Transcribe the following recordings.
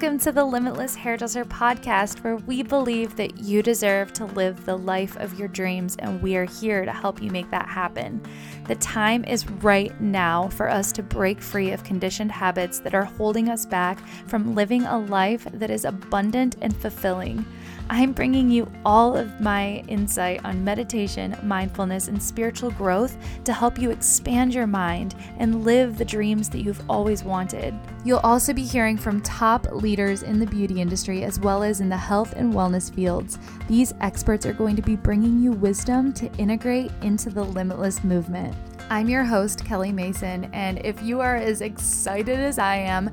Welcome to the Limitless Hairdresser podcast, where we believe that you deserve to live the life of your dreams, and we are here to help you make that happen. The time is right now for us to break free of conditioned habits that are holding us back from living a life that is abundant and fulfilling. I'm bringing you all of my insight on meditation, mindfulness, and spiritual growth to help you expand your mind and live the dreams that you've always wanted. You'll also be hearing from top leaders in the beauty industry as well as in the health and wellness fields. These experts are going to be bringing you wisdom to integrate into the limitless movement. I'm your host, Kelly Mason, and if you are as excited as I am,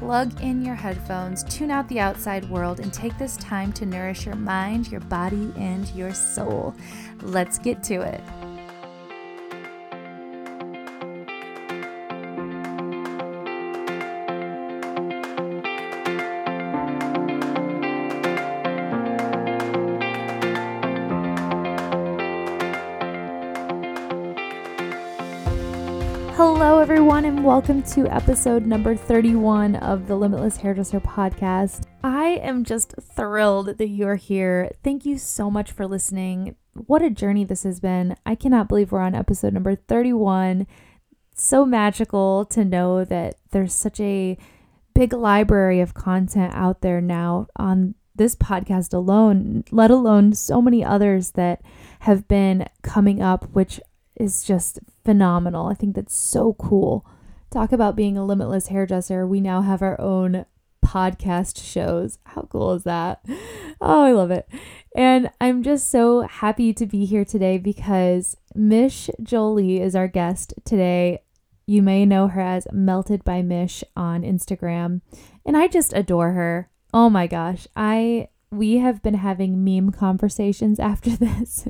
plug in your headphones, tune out the outside world, and take this time to nourish your mind, your body, and your soul. Let's get to it. Welcome to episode number 31 of the Limitless Hairdresser podcast. I am just thrilled that you're here. Thank you so much for listening. What a journey this has been. I cannot believe we're on episode number 31. so magical to know that there's such a big library of content out there now on this podcast alone, let alone so many others that have been coming up, which is just phenomenal. I think that's so cool. Talk about being a limitless hairdresser. We now have our own podcast shows. How cool is that? Oh, I love it. And I'm just so happy to be here today because Mish Jolie is our guest today. You may know her as Melted by Mish on Instagram, and I just adore her. Oh my gosh. I we have been having meme conversations after this.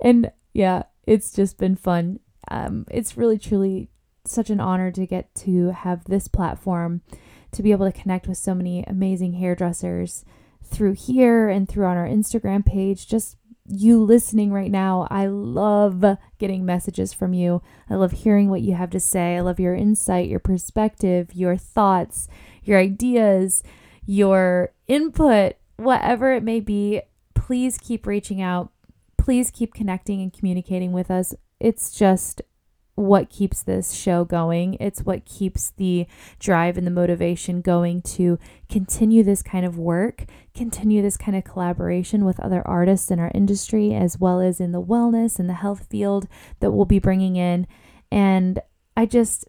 and yeah, it's just been fun um, it's really truly such an honor to get to have this platform to be able to connect with so many amazing hairdressers through here and through on our Instagram page. Just you listening right now, I love getting messages from you. I love hearing what you have to say. I love your insight, your perspective, your thoughts, your ideas, your input, whatever it may be. Please keep reaching out. Please keep connecting and communicating with us it's just what keeps this show going. It's what keeps the drive and the motivation going to continue this kind of work, continue this kind of collaboration with other artists in our industry, as well as in the wellness and the health field that we'll be bringing in. And I just,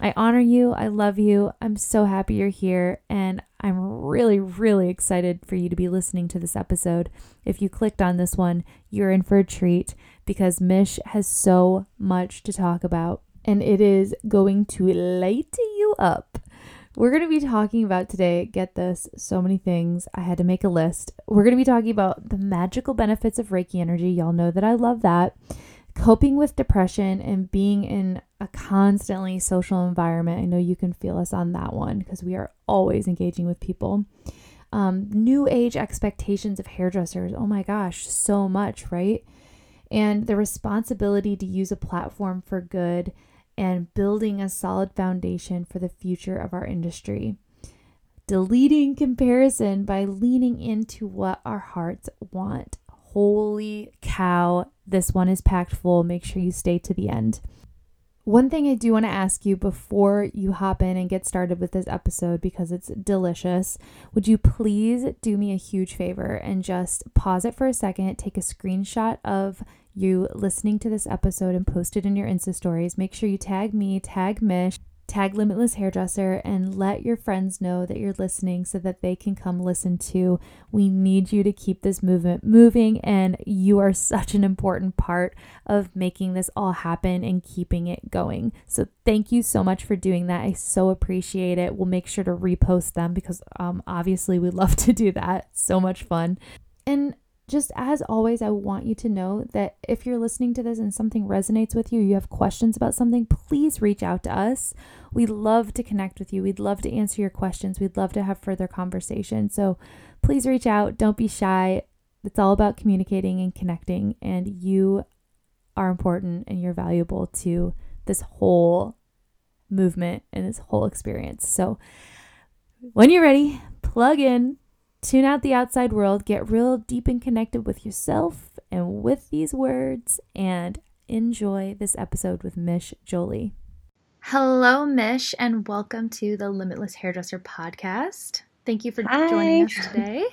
I honor you. I love you. I'm so happy you're here. And I'm really, really excited for you to be listening to this episode. If you clicked on this one, you're in for a treat because Mish has so much to talk about and it is going to light you up. We're going to be talking about today, get this, so many things. I had to make a list. We're going to be talking about the magical benefits of Reiki energy. Y'all know that I love that. Coping with depression and being in a constantly social environment. I know you can feel us on that one because we are always engaging with people. Um, new age expectations of hairdressers. Oh my gosh, so much, right? And the responsibility to use a platform for good and building a solid foundation for the future of our industry. Deleting comparison by leaning into what our hearts want. Holy cow, this one is packed full. Make sure you stay to the end. One thing I do want to ask you before you hop in and get started with this episode because it's delicious, would you please do me a huge favor and just pause it for a second, take a screenshot of you listening to this episode and post it in your Insta stories. Make sure you tag me, tag Mish, tag Limitless Hairdresser, and let your friends know that you're listening so that they can come listen too. We need you to keep this movement moving, and you are such an important part of making this all happen and keeping it going. So, thank you so much for doing that. I so appreciate it. We'll make sure to repost them because um, obviously we love to do that. So much fun. And just as always, I want you to know that if you're listening to this and something resonates with you, you have questions about something, please reach out to us. We'd love to connect with you. We'd love to answer your questions. We'd love to have further conversation. So please reach out. Don't be shy. It's all about communicating and connecting, and you are important and you're valuable to this whole movement and this whole experience. So when you're ready, plug in, tune out the outside world, get real deep and connected with yourself and with these words, and enjoy this episode with Mish Jolie. Hello, Mish, and welcome to the Limitless Hairdresser podcast. Thank you for Hi. joining us today.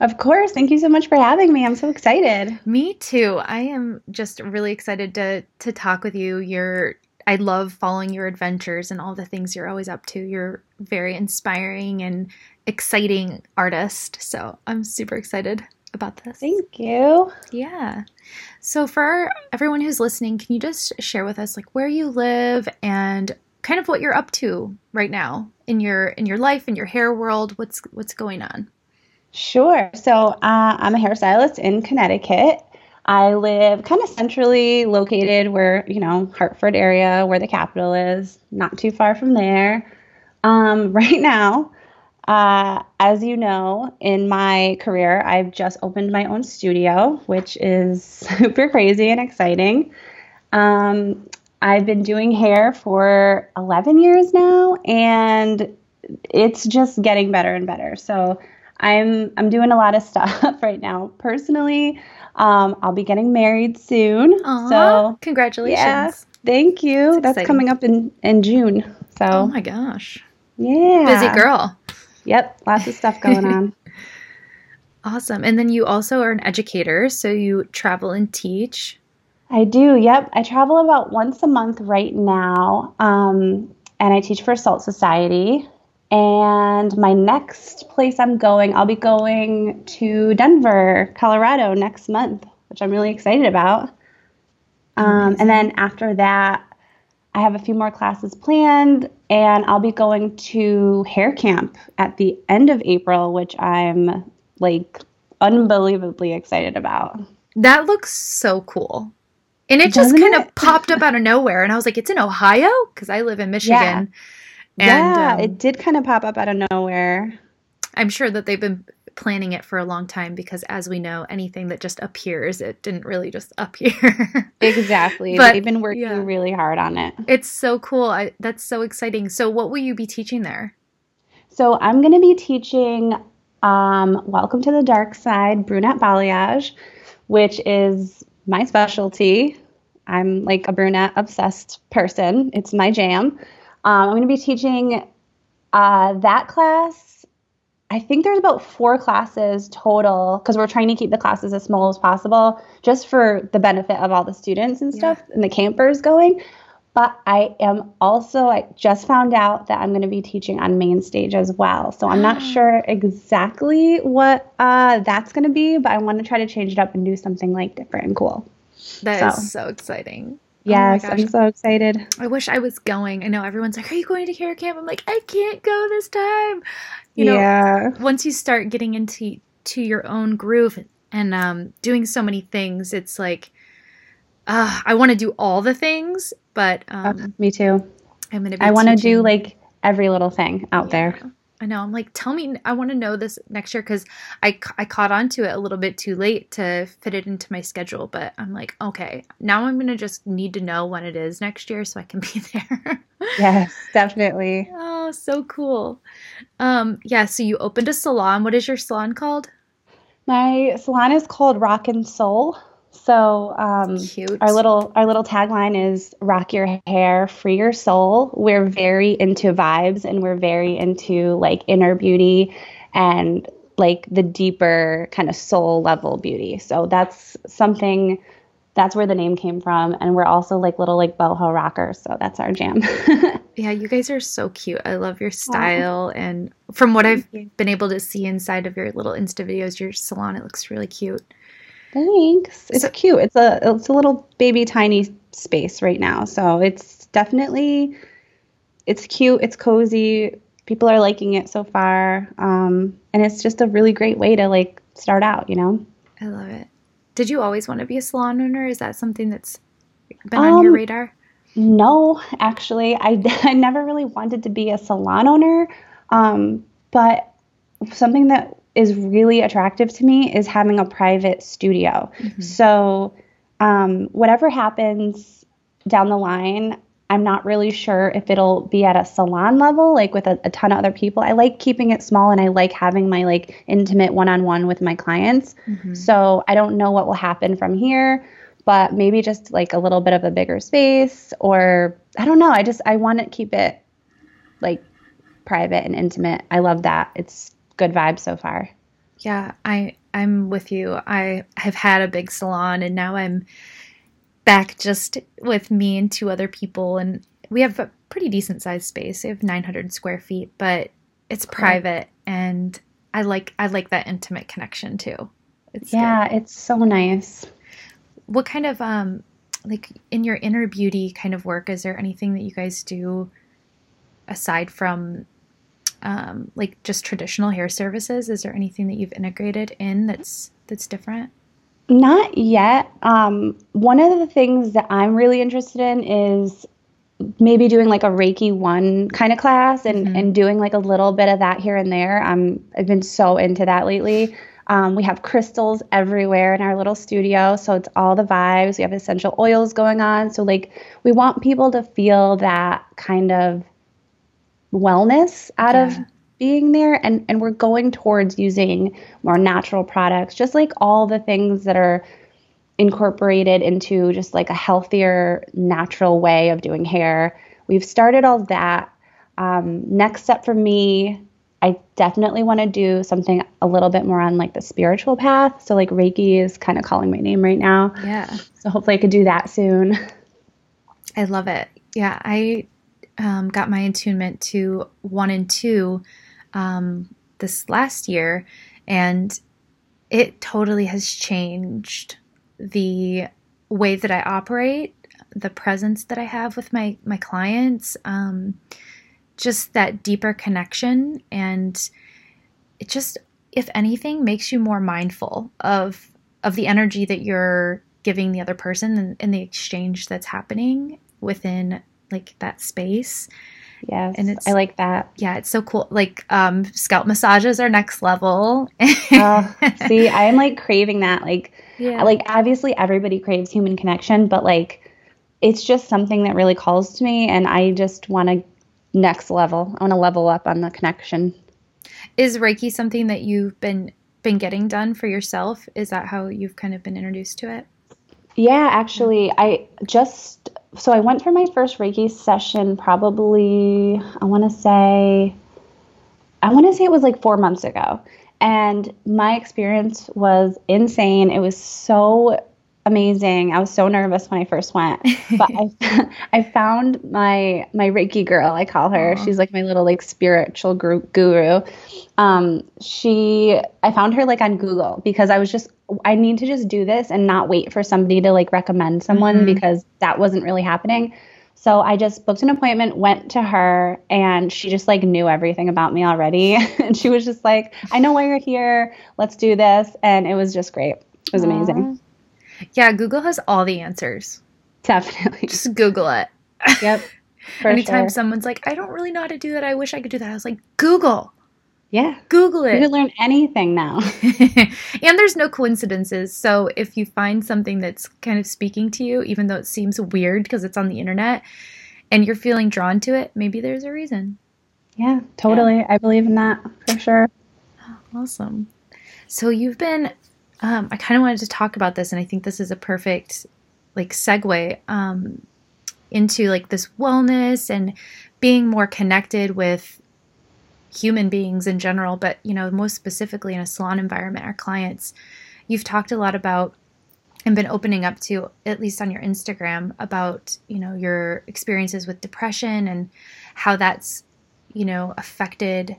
Of course. Thank you so much for having me. I'm so excited. Me too. I am just really excited to to talk with you. You're I love following your adventures and all the things you're always up to. You're very inspiring and exciting artist. So, I'm super excited about this. Thank you. Yeah. So for everyone who's listening, can you just share with us like where you live and kind of what you're up to right now in your in your life in your hair world? What's what's going on? Sure. So uh, I'm a hairstylist in Connecticut. I live kind of centrally located where, you know, Hartford area, where the capital is, not too far from there. Um, right now, uh, as you know, in my career, I've just opened my own studio, which is super crazy and exciting. Um, I've been doing hair for 11 years now, and it's just getting better and better. So I'm I'm doing a lot of stuff right now. Personally, um, I'll be getting married soon. Aww, so congratulations! Yeah, thank you. That's coming up in in June. So oh my gosh, yeah, busy girl. Yep, lots of stuff going on. awesome. And then you also are an educator, so you travel and teach. I do. Yep, I travel about once a month right now, um, and I teach for Salt Society. And my next place I'm going, I'll be going to Denver, Colorado next month, which I'm really excited about. Um, and then after that, I have a few more classes planned, and I'll be going to hair camp at the end of April, which I'm like unbelievably excited about. That looks so cool. And it Doesn't just kind of popped up out of nowhere. And I was like, it's in Ohio? Because I live in Michigan. Yeah, and, yeah um, it did kind of pop up out of nowhere. I'm sure that they've been planning it for a long time because as we know anything that just appears it didn't really just appear. Exactly. But they've been working yeah. really hard on it. It's so cool. I, that's so exciting. So what will you be teaching there? So i'm going to be teaching um, welcome to the dark side brunette balayage which is my specialty. I'm like a brunette obsessed person. It's my jam. Um, i'm going to be teaching uh, that class I think there's about four classes total because we're trying to keep the classes as small as possible just for the benefit of all the students and stuff yeah. and the campers going. But I am also, I just found out that I'm going to be teaching on main stage as well. So I'm not sure exactly what uh, that's going to be, but I want to try to change it up and do something like different and cool. That so. is so exciting. Oh yes, oh I'm so excited. I wish I was going. I know everyone's like, "Are you going to hair camp?" I'm like, "I can't go this time." You know, yeah. once you start getting into to your own groove and um, doing so many things, it's like, uh, I want to do all the things, but um, uh, me too. I'm gonna. I want to do like every little thing out yeah. there. I know. I'm like, tell me, I want to know this next year because I, I caught on to it a little bit too late to fit it into my schedule. But I'm like, okay, now I'm going to just need to know when it is next year so I can be there. yes, definitely. Oh, so cool. Um, yeah, so you opened a salon. What is your salon called? My salon is called Rock and Soul. So um, Cute. our little our little tagline is "Rock your hair, free your soul." We're very into vibes, and we're very into like inner beauty and like the deeper kind of soul level beauty. So that's something that's where the name came from and we're also like little like boho rockers so that's our jam yeah you guys are so cute i love your style Aww. and from what i've been able to see inside of your little insta videos your salon it looks really cute Thanks. It's so, cute. It's a it's a little baby tiny space right now. So it's definitely it's cute, it's cozy. People are liking it so far. Um, and it's just a really great way to like start out, you know. I love it. Did you always want to be a salon owner? Is that something that's been um, on your um, radar? No, actually, I, I never really wanted to be a salon owner. Um, but something that is really attractive to me is having a private studio. Mm-hmm. So, um, whatever happens down the line, I'm not really sure if it'll be at a salon level, like with a, a ton of other people. I like keeping it small and I like having my like intimate one on one with my clients. Mm-hmm. So I don't know what will happen from here, but maybe just like a little bit of a bigger space or I don't know. I just, I want to keep it like private and intimate. I love that. It's good vibes so far. Yeah, I I'm with you. I have had a big salon and now I'm back just with me and two other people and we have a pretty decent sized space. We have 900 square feet, but it's cool. private and I like I like that intimate connection too. It's yeah, good. it's so nice. What kind of um like in your inner beauty kind of work is there anything that you guys do aside from um, like just traditional hair services? Is there anything that you've integrated in that's that's different? Not yet. Um, one of the things that I'm really interested in is maybe doing like a Reiki one kind of class and, mm-hmm. and doing like a little bit of that here and there. Um, I've been so into that lately. Um, we have crystals everywhere in our little studio, so it's all the vibes. We have essential oils going on. So, like, we want people to feel that kind of wellness out yeah. of being there. And and we're going towards using more natural products just like all the things that are incorporated into just like a healthier natural way of doing hair. We've started all that. Um, next step for me i definitely want to do something a little bit more on like the spiritual path. So like reiki is kind of calling my name right now. Yeah. So hopefully i could do that soon. I love it. Yeah i um, got my attunement to one and two um, this last year, and it totally has changed the way that I operate, the presence that I have with my my clients, um, just that deeper connection, and it just, if anything, makes you more mindful of of the energy that you're giving the other person and, and the exchange that's happening within like that space. Yes. And it's I like that. Yeah, it's so cool. Like um scalp massages are next level. uh, see, I'm like craving that. Like yeah. like obviously everybody craves human connection, but like it's just something that really calls to me and I just want to next level. I want to level up on the connection. Is Reiki something that you've been been getting done for yourself? Is that how you've kind of been introduced to it? Yeah, actually, I just so I went for my first Reiki session probably, I want to say, I want to say it was like four months ago. And my experience was insane. It was so amazing. I was so nervous when I first went, but I, I found my my Reiki girl. I call her. Aww. She's like my little like spiritual guru. Um, she I found her like on Google because I was just I need to just do this and not wait for somebody to like recommend someone mm-hmm. because that wasn't really happening. So I just booked an appointment, went to her, and she just like knew everything about me already. and she was just like, I know why you're here. Let's do this. And it was just great. It was Aww. amazing. Yeah, Google has all the answers. Definitely. Just Google it. Yep. Anytime sure. someone's like, I don't really know how to do that. I wish I could do that. I was like, Google. Yeah. Google it. You can learn anything now. and there's no coincidences. So if you find something that's kind of speaking to you, even though it seems weird because it's on the internet and you're feeling drawn to it, maybe there's a reason. Yeah, totally. Yeah. I believe in that for sure. Awesome. So you've been um, I kind of wanted to talk about this, and I think this is a perfect like segue um, into like this wellness and being more connected with human beings in general, but you know, most specifically in a salon environment, our clients. You've talked a lot about and been opening up to at least on your Instagram about, you know, your experiences with depression and how that's, you know, affected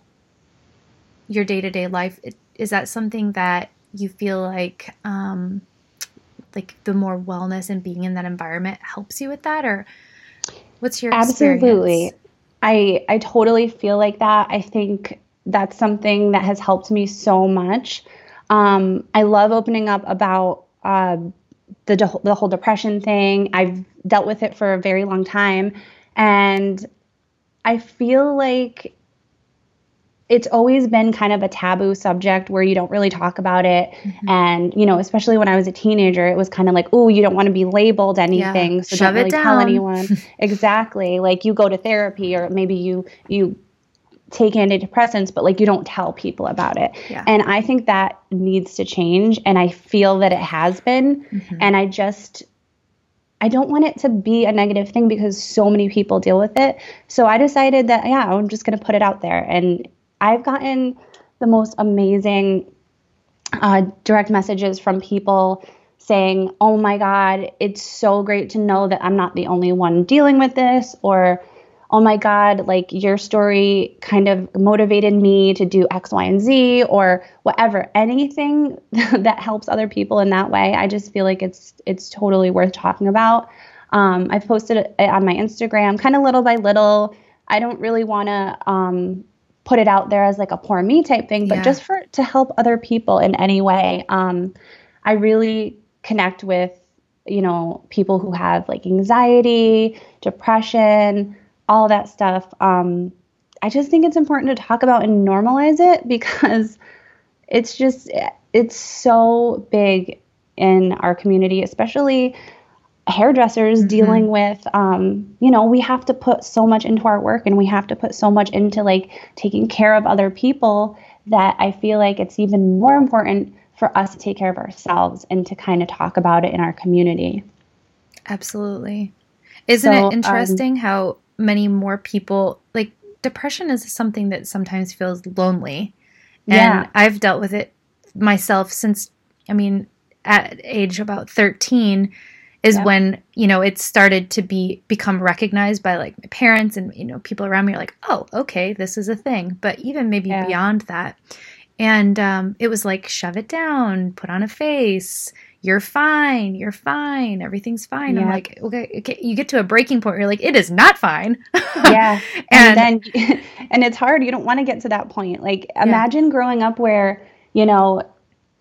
your day-to-day life. Is that something that you feel like um like the more wellness and being in that environment helps you with that or what's your absolutely experience? I I totally feel like that. I think that's something that has helped me so much. Um, I love opening up about uh, the de- the whole depression thing. I've dealt with it for a very long time, and I feel like it's always been kind of a taboo subject where you don't really talk about it. Mm-hmm. And, you know, especially when I was a teenager, it was kind of like, oh, you don't want to be labeled anything. Yeah. So Shove don't really tell anyone. exactly. Like you go to therapy or maybe you you take antidepressants, but like you don't tell people about it. Yeah. And I think that needs to change. And I feel that it has been. Mm-hmm. And I just I don't want it to be a negative thing because so many people deal with it. So I decided that, yeah, I'm just going to put it out there. And I've gotten the most amazing uh, direct messages from people saying, oh my God, it's so great to know that I'm not the only one dealing with this, or oh my God, like your story kind of motivated me to do X, Y, and Z, or whatever. Anything that helps other people in that way, I just feel like it's it's totally worth talking about. Um, I've posted it on my Instagram, kind of little by little. I don't really want to um, put it out there as like a poor me type thing, but yeah. just for to help other people in any way. Um, I really connect with you know people who have like anxiety, depression all that stuff. Um, I just think it's important to talk about and normalize it because it's just it's so big in our community, especially hairdressers mm-hmm. dealing with um, you know we have to put so much into our work and we have to put so much into like taking care of other people that i feel like it's even more important for us to take care of ourselves and to kind of talk about it in our community absolutely isn't so, it um, interesting um, how many more people like depression is something that sometimes feels lonely. And yeah. I've dealt with it myself since I mean at age about 13 is yeah. when, you know, it started to be become recognized by like my parents and you know people around me are like, "Oh, okay, this is a thing." But even maybe yeah. beyond that. And um, it was like shove it down, put on a face, you're fine, you're fine, everything's fine. Yeah. I'm like, okay, okay, you get to a breaking point where you're like, it is not fine. yeah. And, and then, and it's hard. You don't want to get to that point. Like, imagine growing up where, you know,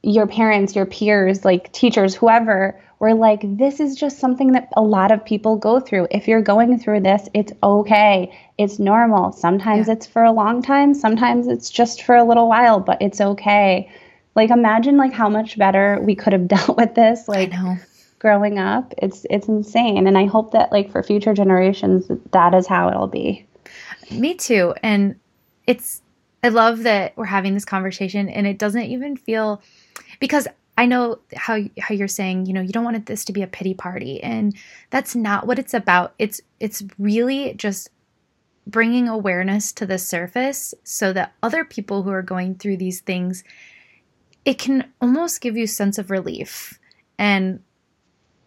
your parents, your peers, like teachers, whoever, were like, this is just something that a lot of people go through. If you're going through this, it's okay. It's normal. Sometimes yeah. it's for a long time, sometimes it's just for a little while, but it's okay like imagine like how much better we could have dealt with this like growing up. It's it's insane and I hope that like for future generations that is how it'll be. Me too. And it's I love that we're having this conversation and it doesn't even feel because I know how how you're saying, you know, you don't want this to be a pity party and that's not what it's about. It's it's really just bringing awareness to the surface so that other people who are going through these things it can almost give you a sense of relief and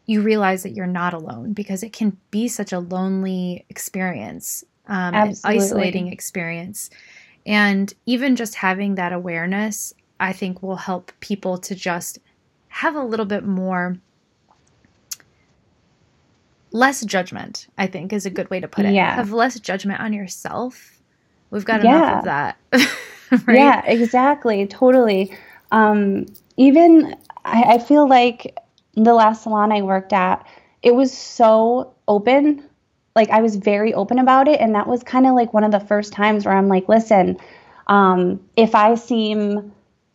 you realize that you're not alone because it can be such a lonely experience um, an isolating experience and even just having that awareness i think will help people to just have a little bit more less judgment i think is a good way to put it yeah. have less judgment on yourself we've got yeah. enough of that right? yeah exactly totally um, even I, I feel like the last salon I worked at, it was so open. Like I was very open about it. And that was kind of like one of the first times where I'm like, listen, um, if I seem,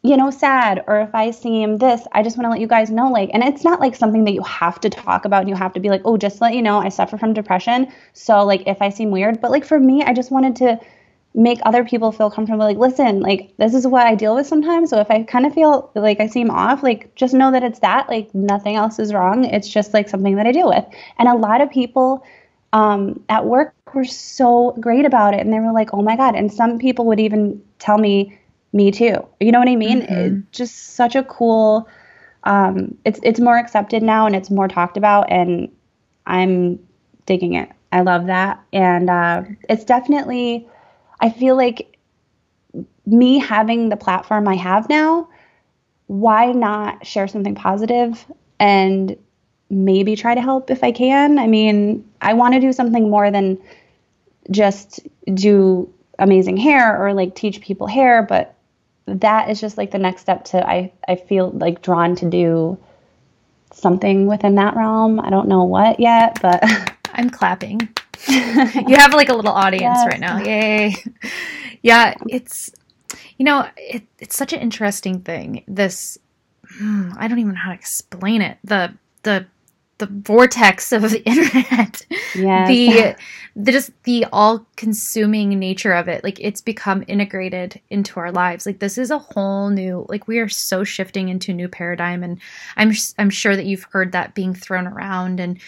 you know, sad or if I seem this, I just want to let you guys know. Like, and it's not like something that you have to talk about and you have to be like, oh, just let you know, I suffer from depression. So, like, if I seem weird, but like for me, I just wanted to make other people feel comfortable like listen like this is what i deal with sometimes so if i kind of feel like i seem off like just know that it's that like nothing else is wrong it's just like something that i deal with and a lot of people um, at work were so great about it and they were like oh my god and some people would even tell me me too you know what i mean mm-hmm. just such a cool um, it's it's more accepted now and it's more talked about and i'm digging it i love that and uh, it's definitely I feel like me having the platform I have now, why not share something positive and maybe try to help if I can? I mean, I want to do something more than just do amazing hair or like teach people hair, but that is just like the next step to I I feel like drawn to do something within that realm. I don't know what yet, but I'm clapping. you have like a little audience yes. right now. Yay. Yeah, it's You know, it, it's such an interesting thing. This, hmm, I don't even know how to explain it. The the the vortex of the internet. Yes. The the just the all consuming nature of it. Like it's become integrated into our lives. Like this is a whole new like we are so shifting into a new paradigm and I'm I'm sure that you've heard that being thrown around and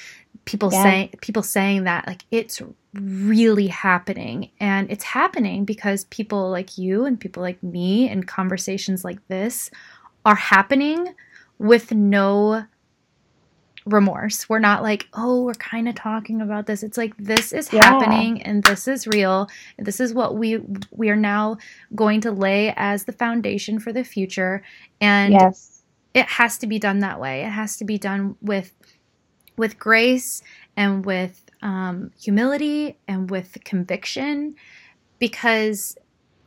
people Yeah. saying people saying that like it's really happening and it's happening because people like you and people like me and conversations like this are happening with no remorse. We're not like, oh, we're kind of talking about this. It's like this is Yeah. happening and this is real. This is what we we are now going to lay as the foundation for the future. And yes. it has to be done that way. It has to be done with with grace and with um, humility and with conviction, because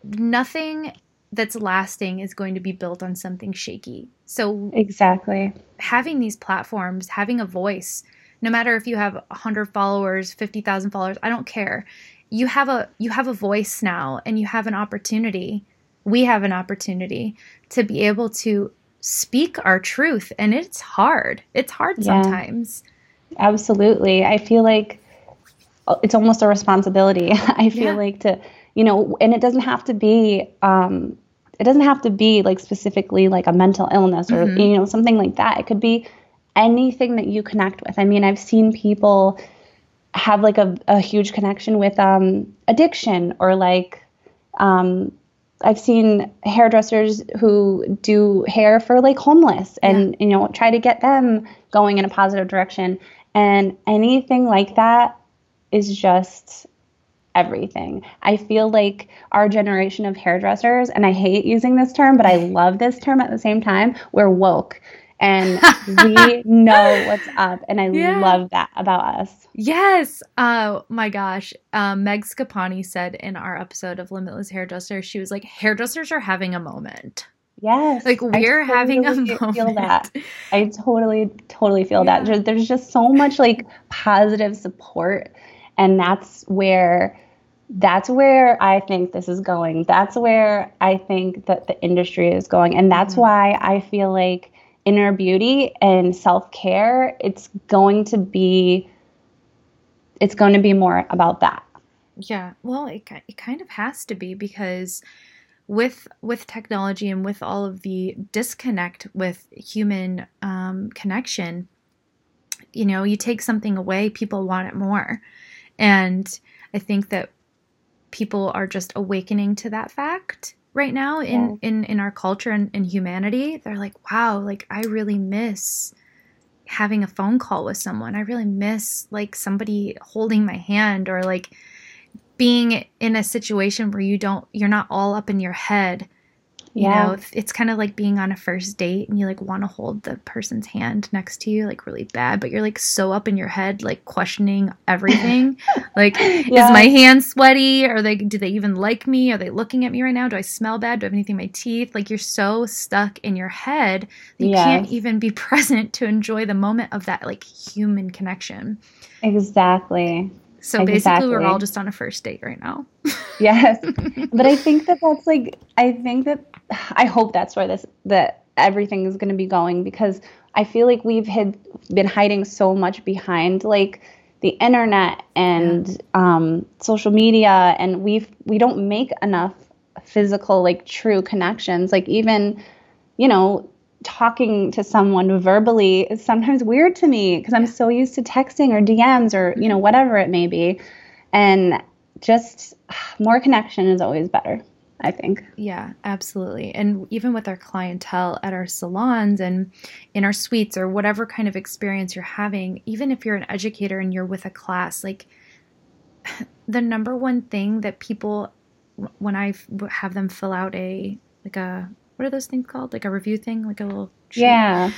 nothing that's lasting is going to be built on something shaky. So Exactly. having these platforms, having a voice, no matter if you have 100 followers, 50,000 followers, I don't care. You have a you have a voice now and you have an opportunity. We have an opportunity to be able to speak our truth and it's hard. It's hard Yeah. sometimes. Absolutely. I feel like uh, it's almost a responsibility. I feel Yeah. like to, you know, and it doesn't have to be, um, it doesn't have to be like specifically like a mental illness or, Mhm. you know, something like that. It could be anything that you connect with. I mean, I've seen people have like a, a huge connection with um, addiction or like, um, I've seen hairdressers who do hair for like homeless and you know try to get them going in a positive direction and anything like that is just everything. I feel like our generation of hairdressers and I hate using this term but I love this term at the same time, we're woke and we know what's up and I Yeah. love that about us. Yes. Oh my gosh. Um, Meg Scapani said in our episode of Limitless Hairdresser, she was like, hairdressers are having a moment. Yes. Like we're having a totally moment. Feel that. I totally, totally feel Yeah. that. There's just so much like positive support, and that's where, that's where I think this is going. That's where I think that the industry is going, and that's Mhm. why I feel like inner beauty and self care. It's going to be, it's going to be more about that. Yeah, well, it it kind of has to be because with with technology and with all of the disconnect with human um, connection, you know, you take something away, people want it more, and I think that people are just awakening to that fact right now in in in our culture and in humanity. They're like, wow, like I really miss having a phone call with someone. I really miss like somebody holding my hand or like being in a situation where you don't you're not all up in your head you Yeah. know it's- kind of like being on a first date and you like want to hold the person's hand next to you like really bad but you're like so up in your head like questioning everything like Yeah. is my hand sweaty? Are they do they even like me? Are they looking at me right now? Do i smell bad? Do i have anything in my teeth? Like you're so stuck in your head that you can't even be present to enjoy the moment of that like human connection. Exactly. so basically we're all just on a first date right now. Yes. but I think that that's like I think that I hope that's where this that everything is going to be going because I feel like we've had been hiding so much behind like the internet and um, social media and we've we don't make enough physical like true connections. Like even you know talking to someone verbally is sometimes weird to me because I'm so used to texting or DMs or you know whatever it may be. And just more connection is always better i think Yeah, absolutely. And even with our clientele at our salons and in our suites or whatever kind of experience you're having, even if you're an educator and you're with a class, like the number one thing that people, when I have them fill out a, like a, what are those things called? Like a review thing, like a little, sheet, yeah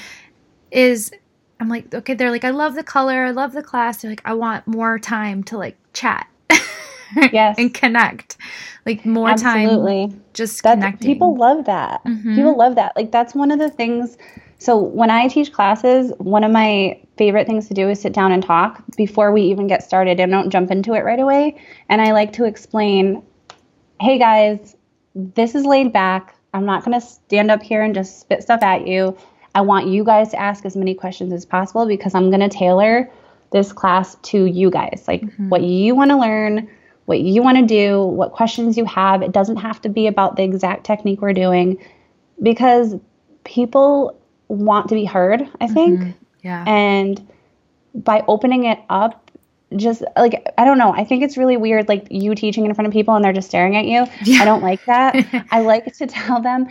is I'm like, okay, they're like, I love the color, I love the class. They're like, I want more time to like chat. Yes. and connect. Like more time absolutely just that's connecting. people love that Mhm. people love that like that's one of the things so when i teach classes one of my favorite things to do is sit down and talk before we even get started and don't jump into it right away and i like to explain hey guys this is laid back. I'm not going to stand up here and just spit stuff at you. I want you guys to ask as many questions as possible because I'm going to tailor this class to you guys. Like mm-hmm. what you want to learn, what you want to do, what questions you have. It doesn't have to be about the exact technique we're doing because people want to be heard, I think. Mm-hmm. Yeah. And by opening it up just like I don't know. I think it's really weird, like you teaching in front of people and they're just staring at you. Yeah. I don't like that. I like to tell them,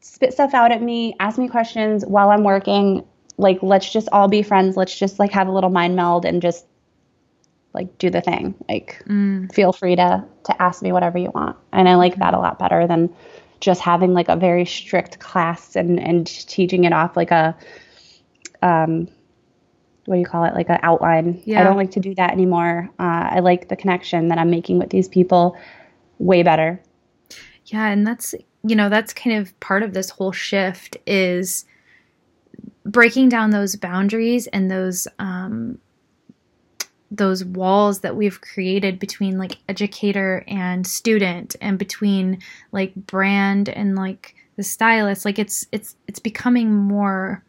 spit stuff out at me, ask me questions while I'm working. Like, let's just all be friends. Let's just like have a little mind meld and just like do the thing. Like, mm. feel free to to ask me whatever you want. And I like that a lot better than just having like a very strict class and and teaching it off like a um what do you call it like an outline yeah. i don't like to do that anymore uh, i like the connection that i'm making with these people way better yeah and that's you know that's kind of part of this whole shift is breaking down those boundaries and those um, those walls that we've created between like educator and student and between like brand and like the stylist like it's it's it's becoming more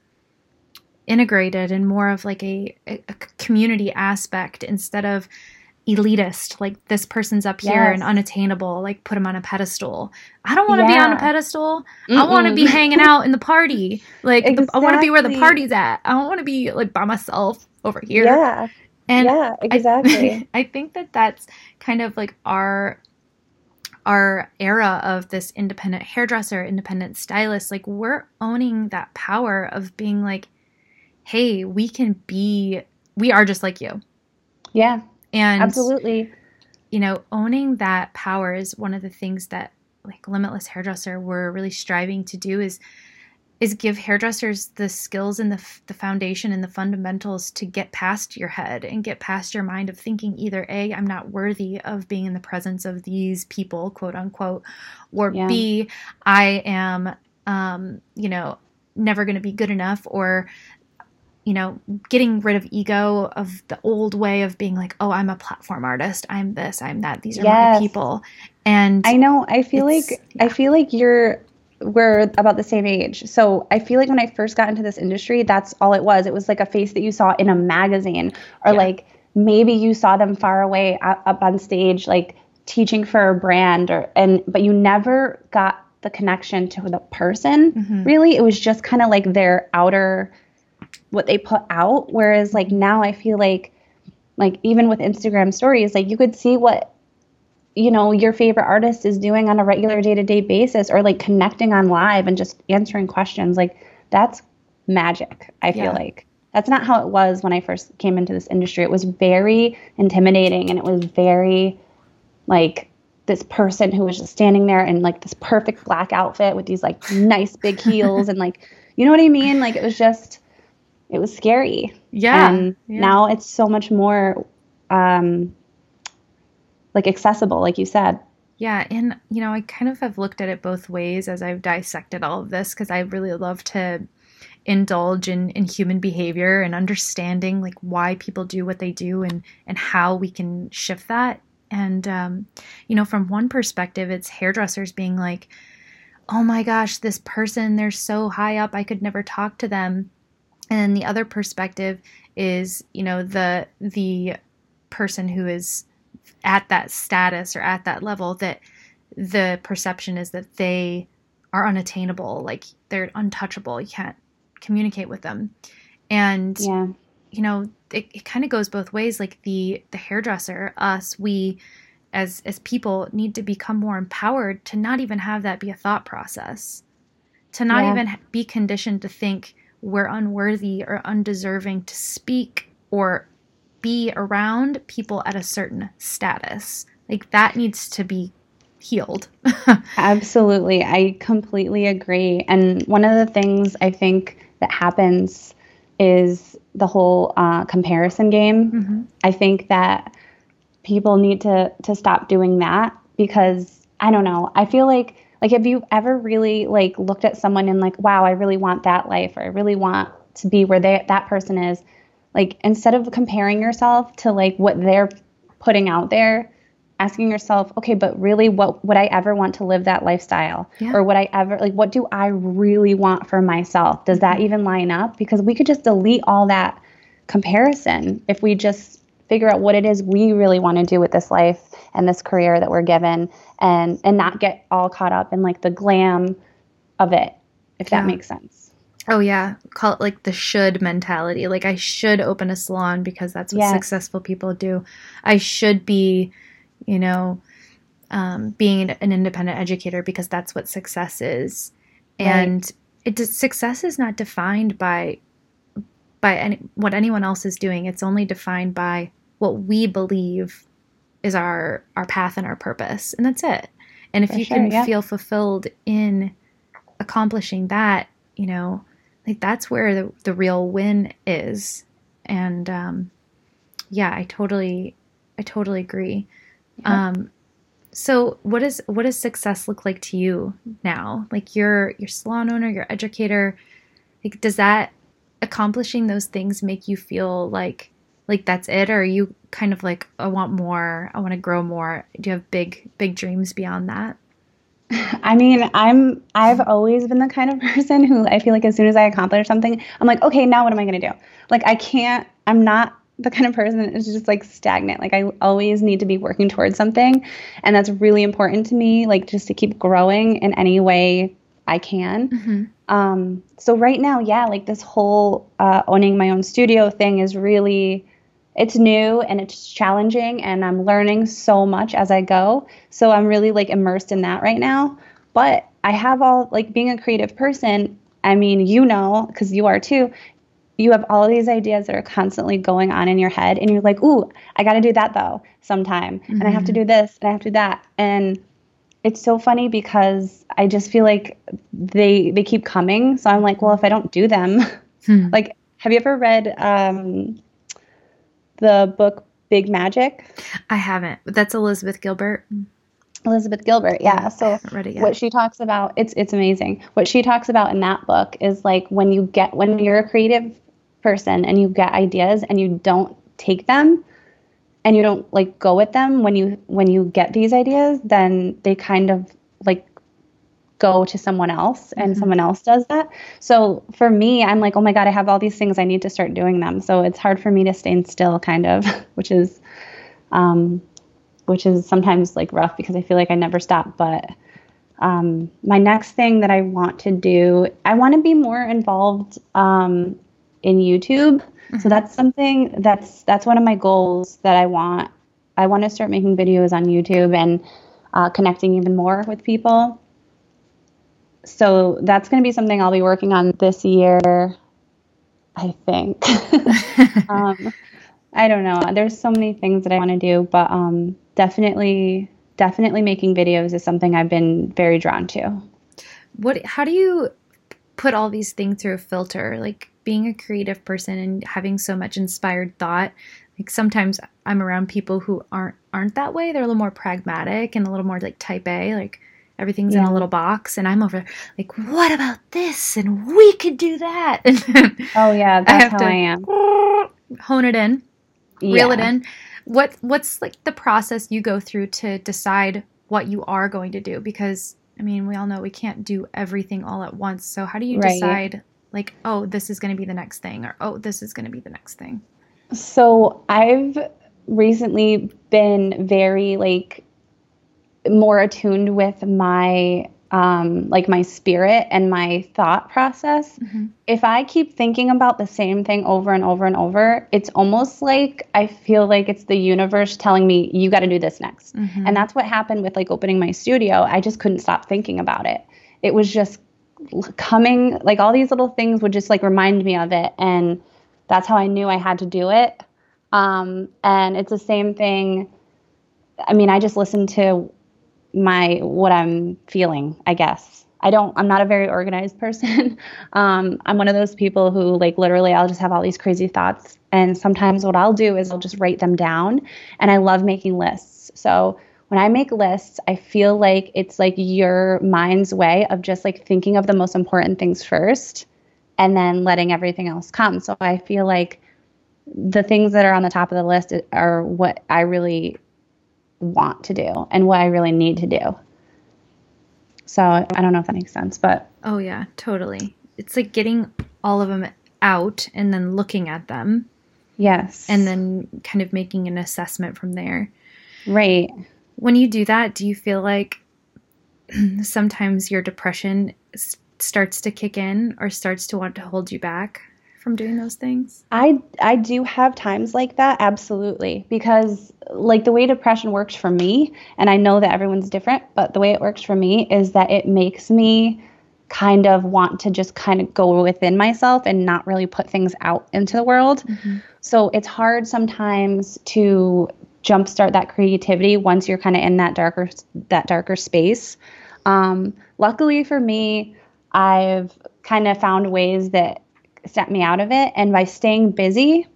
integrated and more of like a, a community aspect instead of elitist like this person's up here yes. and unattainable like put him on a pedestal i don't want to yeah. be on a pedestal Mm-mm. i want to be hanging out in the party like exactly. the, i want to be where the party's at i don't want to be like by myself over here yeah and yeah exactly I, I think that that's kind of like our our era of this independent hairdresser independent stylist like we're owning that power of being like hey, we can be, we are just like you. Yeah. And absolutely. You know, owning that power is one of the things that like limitless hairdresser we're really striving to do is is give hairdressers the skills and the, the foundation and the fundamentals to get past your head and get past your mind of thinking either a i'm not worthy of being in the presence of these people quote unquote or yeah. b i am um, you know never going to be good enough or you know, getting rid of ego of the old way of being like, oh, I'm a platform artist. I'm this, I'm that. These are yes. my people. And I know, I feel like, yeah. I feel like you're, we're about the same age. So I feel like when I first got into this industry, that's all it was. It was like a face that you saw in a magazine or yeah. like maybe you saw them far away up on stage, like teaching for a brand or, and, but you never got the connection to the person mm-hmm. really. It was just kind of like their outer, what they put out whereas like now i feel like like even with instagram stories like you could see what you know your favorite artist is doing on a regular day-to-day basis or like connecting on live and just answering questions like that's magic i feel yeah. like that's not how it was when i first came into this industry it was very intimidating and it was very like this person who was just standing there in like this perfect black outfit with these like nice big heels and like you know what i mean like it was just it was scary. Yeah. And yeah. now it's so much more um like accessible, like you said. Yeah, and you know, I kind of have looked at it both ways as I've dissected all of this because I really love to indulge in, in human behavior and understanding like why people do what they do and and how we can shift that. And um, you know, from one perspective, it's hairdressers being like, "Oh my gosh, this person, they're so high up, I could never talk to them." and then the other perspective is you know the the person who is at that status or at that level that the perception is that they are unattainable like they're untouchable you can't communicate with them and yeah you know it, it kind of goes both ways like the the hairdresser us we as as people need to become more empowered to not even have that be a thought process to not yeah. even be conditioned to think we're unworthy or undeserving to speak or be around people at a certain status. Like that needs to be healed. Absolutely. I completely agree. And one of the things I think that happens is the whole uh, comparison game. Mm-hmm. I think that people need to to stop doing that because I don't know. I feel like like, have you ever really like looked at someone and like, wow, I really want that life, or I really want to be where they that person is? Like, instead of comparing yourself to like what they're putting out there, asking yourself, okay, but really what would I ever want to live that lifestyle? Yeah. Or would I ever like what do I really want for myself? Does that mm-hmm. even line up? Because we could just delete all that comparison if we just figure out what it is we really want to do with this life and this career that we're given and and not get all caught up in like the glam of it if that makes sense Oh yeah, call it like the should mentality. Like I should open a salon because that's what Yes. successful people do. I should be, you know, um, being an independent educator because that's what success is. Right. And it success is not defined by by any, what anyone else is doing. It's only defined by what we believe is our our path and our purpose, and that's it. And if For you sure, can yeah. feel fulfilled in accomplishing that, you know, like that's where the, the real win is. And um, yeah, I totally, I totally agree. Yeah. Um, so what is what does success look like to you now? Like you're you're salon owner, you're educator. Like does that accomplishing those things make you feel like like that's it, or are you kind of like I want more, I want to grow more? Do you have big big dreams beyond that? I mean, I'm I've always been the kind of person who I feel like as soon as I accomplish something, I'm like, okay, now what am I going to do? Like I can't I'm not the kind of person that is just like stagnant. Like I always need to be working towards something, and that's really important to me like just to keep growing in any way I can. Mm-hmm. Um, so right now, yeah, like this whole uh, owning my own studio thing is really, it's new and it's challenging, and I'm learning so much as I go. So I'm really like immersed in that right now. But I have all like being a creative person. I mean, you know, because you are too. You have all these ideas that are constantly going on in your head, and you're like, "Ooh, I got to do that though sometime, and I have to do this, and I have to do that." And it's so funny because I just feel like they they keep coming. So I'm like, well, if I don't do them, Hmm. like, have you ever read um, the book Big Magic? I haven't. But that's Elizabeth Gilbert. Elizabeth Gilbert, yeah. So haven't read it yet. what she talks about, it's it's amazing. What she talks about in that book is like when you get when you're a creative person and you get ideas and you don't take them and you don't like go with them when you when you get these ideas, then they kind of like go to someone else and Mhm. someone else does that. So for me, I'm like, oh my God, I have all these things. I need to start doing them. So it's hard for me to stay still kind of, which is, um, which is sometimes like rough because I feel like I never stop. But um, my next thing that I want to do, I want to be more involved um, in YouTube. So that's something that's that's one of my goals that I want. I want to start making videos on YouTube and uh, connecting even more with people. So that's going to be something I'll be working on this year. I think. um, I don't know. There's so many things that I want to do, but um, definitely, definitely making videos is something I've been very drawn to. what how do you put all these things through a filter like being a creative person and having so much inspired thought like sometimes i'm around people who aren't aren't that way they're a little more pragmatic and a little more like type a like everything's in a little box and i'm over like what about this? And we could do that. And Oh yeah, that's have how to- I am. hone it in reel it in. What what's like the process you go through to decide what you are going to do? Because i mean we all know we can't do everything all at once. So how do you Right. decide like oh this is going to be the next thing or oh this is going to be the next thing So I've recently been very like more attuned with my um like my spirit and my thought process. Mhm. If I keep thinking about the same thing over and over and over, it's almost like I feel like it's the universe telling me you got to do this next. Mhm. And that's what happened with like opening my studio. I just couldn't stop thinking about it. It was just coming like all these little things would just like remind me of it and that's how I knew I had to do it. Um, and it's the same thing. I mean, I just listened to my what I'm feeling, I guess. I don't I'm not a very organized person. um, I'm one of those people who like literally I'll just have all these crazy thoughts and sometimes what I'll do is I'll just write them down and I love making lists. So when I make lists, I feel like it's like your mind's way of just like thinking of the most important things first and then letting everything else come. So I feel like the things that are on the top of the list are what I really want to do and what I really need to do. So I don't know if that makes sense, but oh yeah, totally. It's like getting all of them out and then looking at them. Yes. And then kind of making an assessment from there. Right. When you do that, do you feel like sometimes your depression starts to kick in or starts to want to hold you back? From doing those things? I I do have times like that, absolutely, because like the way depression works for me, and I know that everyone's different, but the way it works for me is that it makes me kind of want to just kind of go within myself and not really put things out into the world. Mm-hmm. So it's hard sometimes to jumpstart that creativity once you're kind of in that darker that darker space. Um, luckily for me, I've kind of found ways that set me out of it. And by staying busy,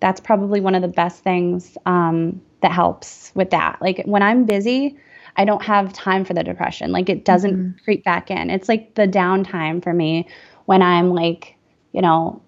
that's probably one of the best things um, that helps with that. Like when I'm busy, I don't have time for the depression. Like it doesn't mm-hmm. creep back in. It's like the downtime for me when I'm like, you know,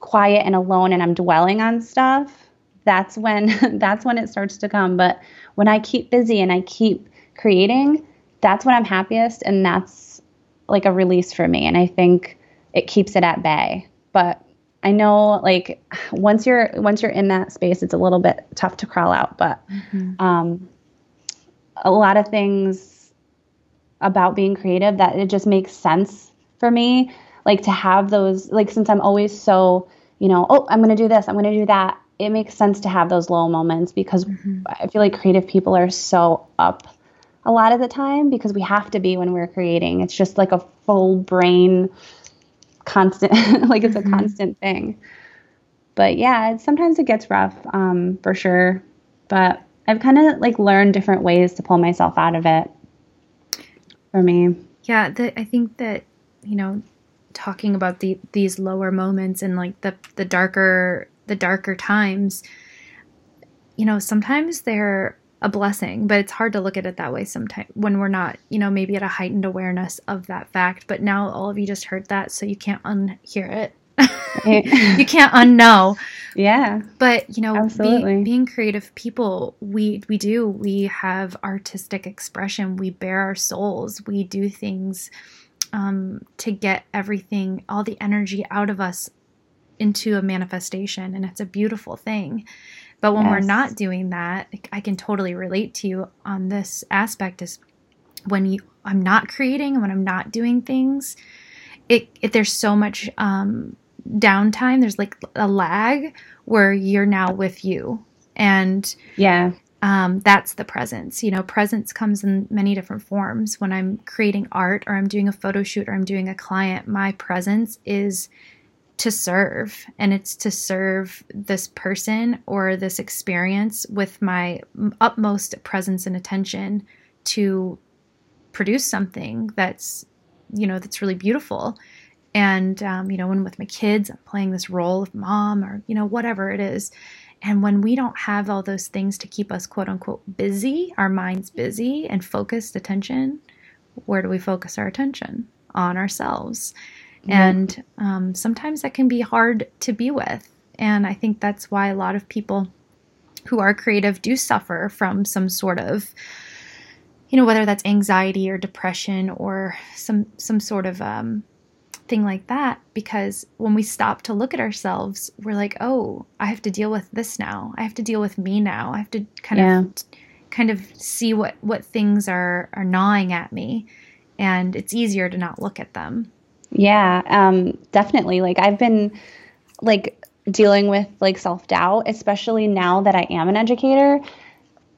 quiet and alone and I'm dwelling on stuff. That's when that's when it starts to come. But when I keep busy and I keep creating, that's when I'm happiest and that's like a release for me. And I think it keeps it at bay. But I know like once you're once you're in that space, it's a little bit tough to crawl out. But mm-hmm. um, a lot of things about being creative that it just makes sense for me. Like to have those like since I'm always so you know oh I'm gonna do this I'm gonna do that. It makes sense to have those low moments because mm-hmm. I feel like creative people are so up a lot of the time because we have to be when we're creating. It's just like a full brain constant like it's mm-hmm. a constant thing. But yeah sometimes it gets rough um, for sure. But i've kind of like learned different ways to pull myself out of it for me. Yeah the, i think that you know talking about the these lower moments and like the the darker the darker times you know sometimes they're a blessing, but it's hard to look at it that way sometimes when we're not, you know, maybe at a heightened awareness of that fact. But now all of you just heard that, so you can't unhear it. you can't unknow. Yeah. But you know, Absolutely. Being, being creative people, we we do. We have artistic expression. We bare our souls. We do things um, to get everything, all the energy out of us into a manifestation, and it's a beautiful thing. But when yes. we're not doing that, I can totally relate to you on this aspect is when you I'm not creating and when I'm not doing things, it, it there's so much um, downtime. There's like a lag where you're now with you, and yeah, um, that's the presence. You know, presence comes in many different forms. When I'm creating art, or I'm doing a photo shoot, or I'm doing a client, my presence is to serve and it's to serve this person or this experience with my utmost presence and attention to produce something that's you know that's really beautiful. And um, you know when with my kids i'm playing this role of mom or you know whatever it is. And when we don't have all those things to keep us quote unquote busy our minds busy and focused attention where do we focus our attention? On ourselves and um, sometimes that can be hard to be with. And I think that's why a lot of people who are creative do suffer from some sort of you know whether that's anxiety or depression or some some sort of um, thing like that. Because when we stop to look at ourselves we're like oh i have to deal with this now. I have to deal with me now. I have to kind yeah. of kind of see what what things are are gnawing at me. And it's easier to not look at them yeah, um, definitely. Like I've been like dealing with like self doubt, especially now that I am an educator.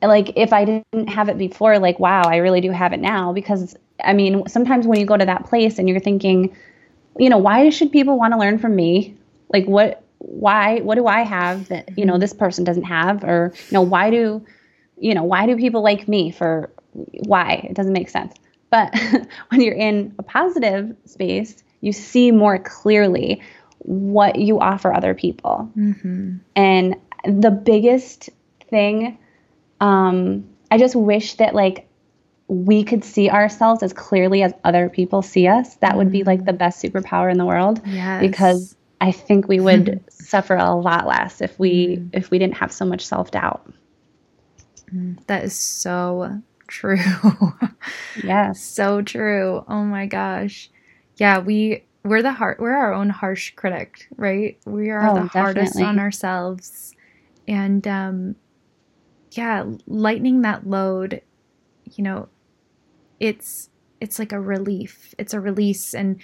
Like if I didn't have it before, like wow, I really do have it now because I mean, sometimes when you go to that place and you're thinking, you know, why should people want to learn from me? Like what why what do I have that, you know, this person doesn't have or you know, why do you know, why do people like me for why? It doesn't make sense. But when you're in a positive space, you see more clearly what you offer other people. Mm-hmm. And the biggest thing, um, I just wish that like we could see ourselves as clearly as other people see us. That mm-hmm. would be like the best superpower in the world. Yes. Because I think we would suffer a lot less if we mm-hmm. if we didn't have so much self doubt. Mm, that is so true. yes. So true. Oh my gosh. Yeah, we we're the heart we're our own harsh critic, right? We are Oh, the hardest on ourselves. And um yeah, lightening that load, you know, it's it's like a relief. It's a release and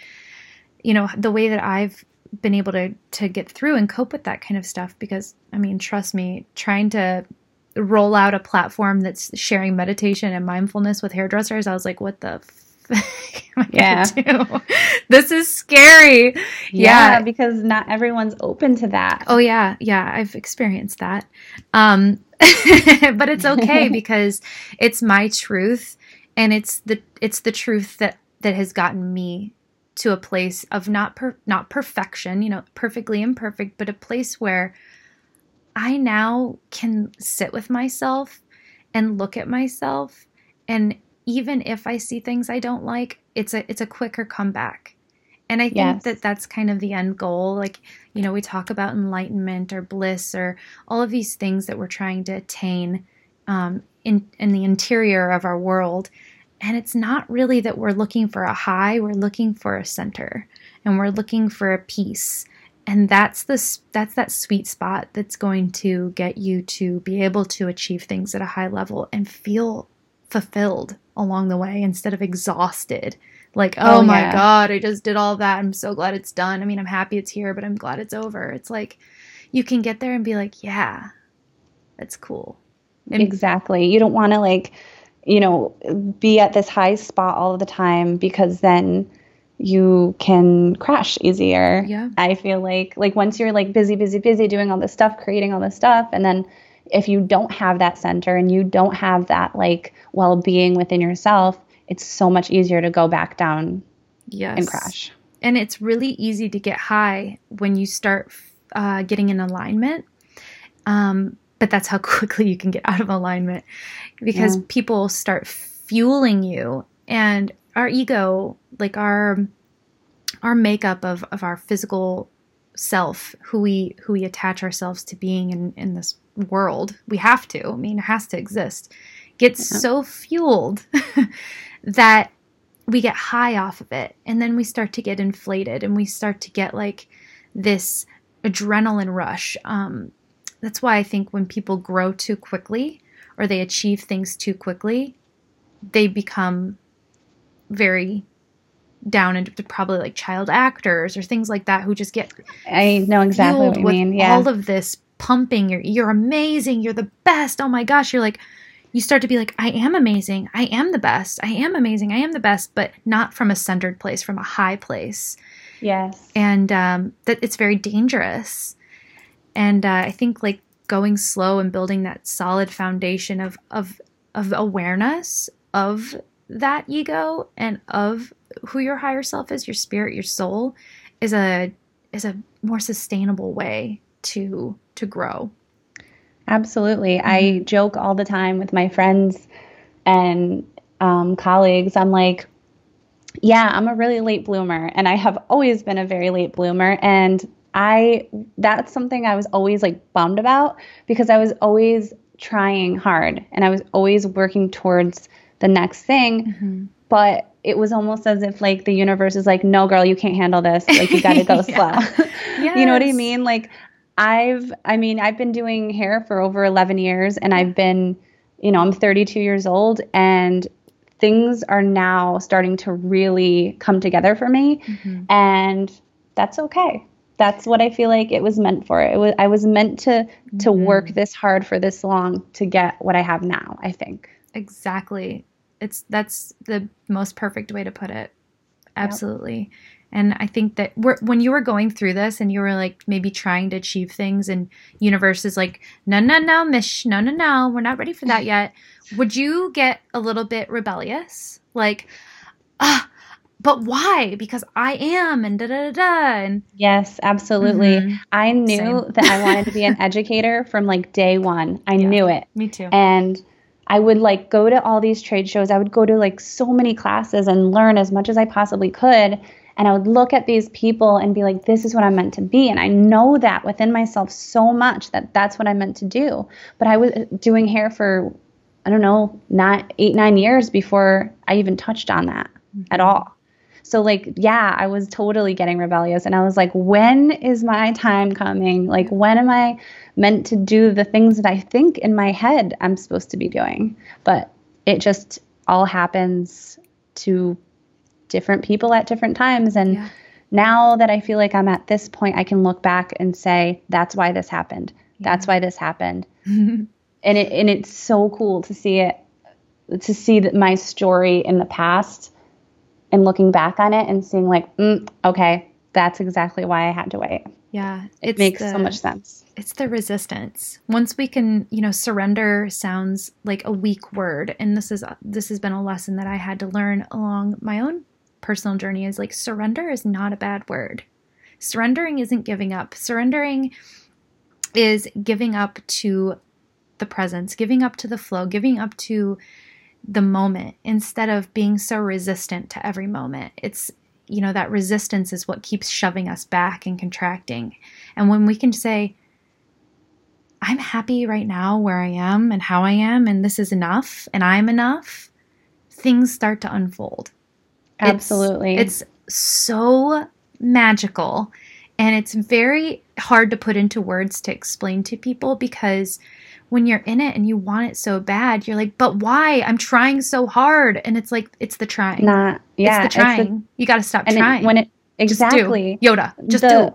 you know, the way that I've been able to to get through and cope with that kind of stuff because I mean, trust me, trying to roll out a platform that's sharing meditation and mindfulness with hairdressers, I was like, what the f- am I Yeah. this is scary. Yeah, Yeah. because not everyone's open to that. Oh yeah, yeah, I've experienced that. Um but it's okay because it's my truth and it's the it's the truth that that has gotten me to a place of not per, not perfection, you know, perfectly imperfect, but a place where I now can sit with myself and look at myself and even if I see things I don't like, it's a it's a quicker comeback. And I think Yes. that that's kind of the end goal. Like, you know, we talk about enlightenment or bliss or all of these things that we're trying to attain um, in in the interior of our world. And it's not really that we're looking for a high; we're looking for a center, and we're looking for a peace. And that's the that's that sweet spot that's going to get you to be able to achieve things at a high level and feel fulfilled along the way instead of exhausted. Like, oh, Oh, my yeah. God, I just did all that. I'm so glad it's done. I mean, I'm happy it's here, but I'm glad it's over. It's like you can get there and be like, yeah, that's cool. And- Exactly. You don't want to like, you know, be at this high spot all the time because then you can crash easier. Yeah. I feel like like once you're like busy, busy, busy doing all this stuff, creating all this stuff, and then if you don't have that center and you don't have that like well-being within yourself, it's so much easier to go back down Yes. and crash. and it's really easy to get high when you start uh, getting in alignment. Um, but that's how quickly you can get out of alignment because Yeah. people start fueling you, and our ego, like our our makeup of of our physical self, who we who we attach ourselves to being in in this world, we have to. I mean, it has to exist. Gets Yeah. so fueled that we get high off of it and then we start to get inflated and we start to get like this adrenaline rush um, that's why i think when people grow too quickly or they achieve things too quickly they become very down into probably like child actors or things like that who just get I know exactly what you with mean. Yeah. all of this pumping. You're, you're amazing. You're the best. Oh my gosh. You're like you start to be like i am amazing. I am the best. I am amazing. I am the best but not from a centered place from a high place. Yes. and um, that it's very dangerous. And uh, i think like going slow and building that solid foundation of of of awareness of that ego and of who your higher self is your spirit your soul is a is a more sustainable way to to grow Absolutely. I joke all the time with my friends and um, colleagues. I'm like, yeah, I'm a really late bloomer, and I have always been a very late bloomer. And I, that's something I was always like bummed about because I was always trying hard and I was always working towards the next thing. But it was almost as if like the universe is like, no, girl, you can't handle this. Like, you got to go Yeah. slow. you know what I mean? Like I've I mean, I've been doing hair for over 11 years and I've been, you know, I'm 32 years old and things are now starting to really come together for me Mhm. and that's okay. That's what I feel like it was meant for. It was I was meant to to Mhm. work this hard for this long to get what I have now, I think. Exactly. It's that's the most perfect way to put it. Absolutely. And I think that we're, when you were going through this and you were like maybe trying to achieve things and universe is like, no, no, no, Mish, no, no, no, we're not ready for that yet. Would you get a little bit rebellious? Like, ah, but why? Because I am and da da da da. And Yes, absolutely. Mhm. I knew Same. that I wanted to be an educator from like day 1. I Yeah. knew it. me too. and I would like go to all these trade shows. I would go to like so many classes and learn as much as I possibly could. And I would look at these people and be like, this is what I'm meant to be. And I know that within myself so much that that's what I'm meant to do. But I was doing hair for I don't know, not eight, nine years before I even touched on that mm-hmm. at all. So, like, yeah, I was totally getting rebellious. And I was like, when is my time coming? Like, when am I meant to do the things that I think in my head I'm supposed to be doing? But it just all happens to different people at different times. And yeah. now that I feel like I'm at this point, I can look back and say, that's why this happened. Yeah. That's why this happened. and it and it's so cool to see it to see that my story in the past and looking back on it and seeing like, mm, okay, that's exactly why I had to wait. Yeah, it makes the, so much sense. It's the resistance. Once we can, you know, surrender sounds like a weak word, and this is this has been a lesson that I had to learn along my own personal journey. Is like surrender is not a bad word. Surrendering isn't giving up. Surrendering is giving up to the presence, giving up to the flow, giving up to the moment instead of being so resistant to every moment. It's, you know, that resistance is what keeps shoving us back and contracting. And when we can say, I'm happy right now where I am and how I am, and this is enough, and I'm enough, things start to unfold. Absolutely. It's, it's so magical. And it's very hard to put into words to explain to people because when you're in it and you want it so bad, you're like, but why? I'm trying so hard. And it's like, it's the trying. Not, yeah. It's the trying. It's the, you got to stop trying. It, when it, exactly. Just Yoda, just the,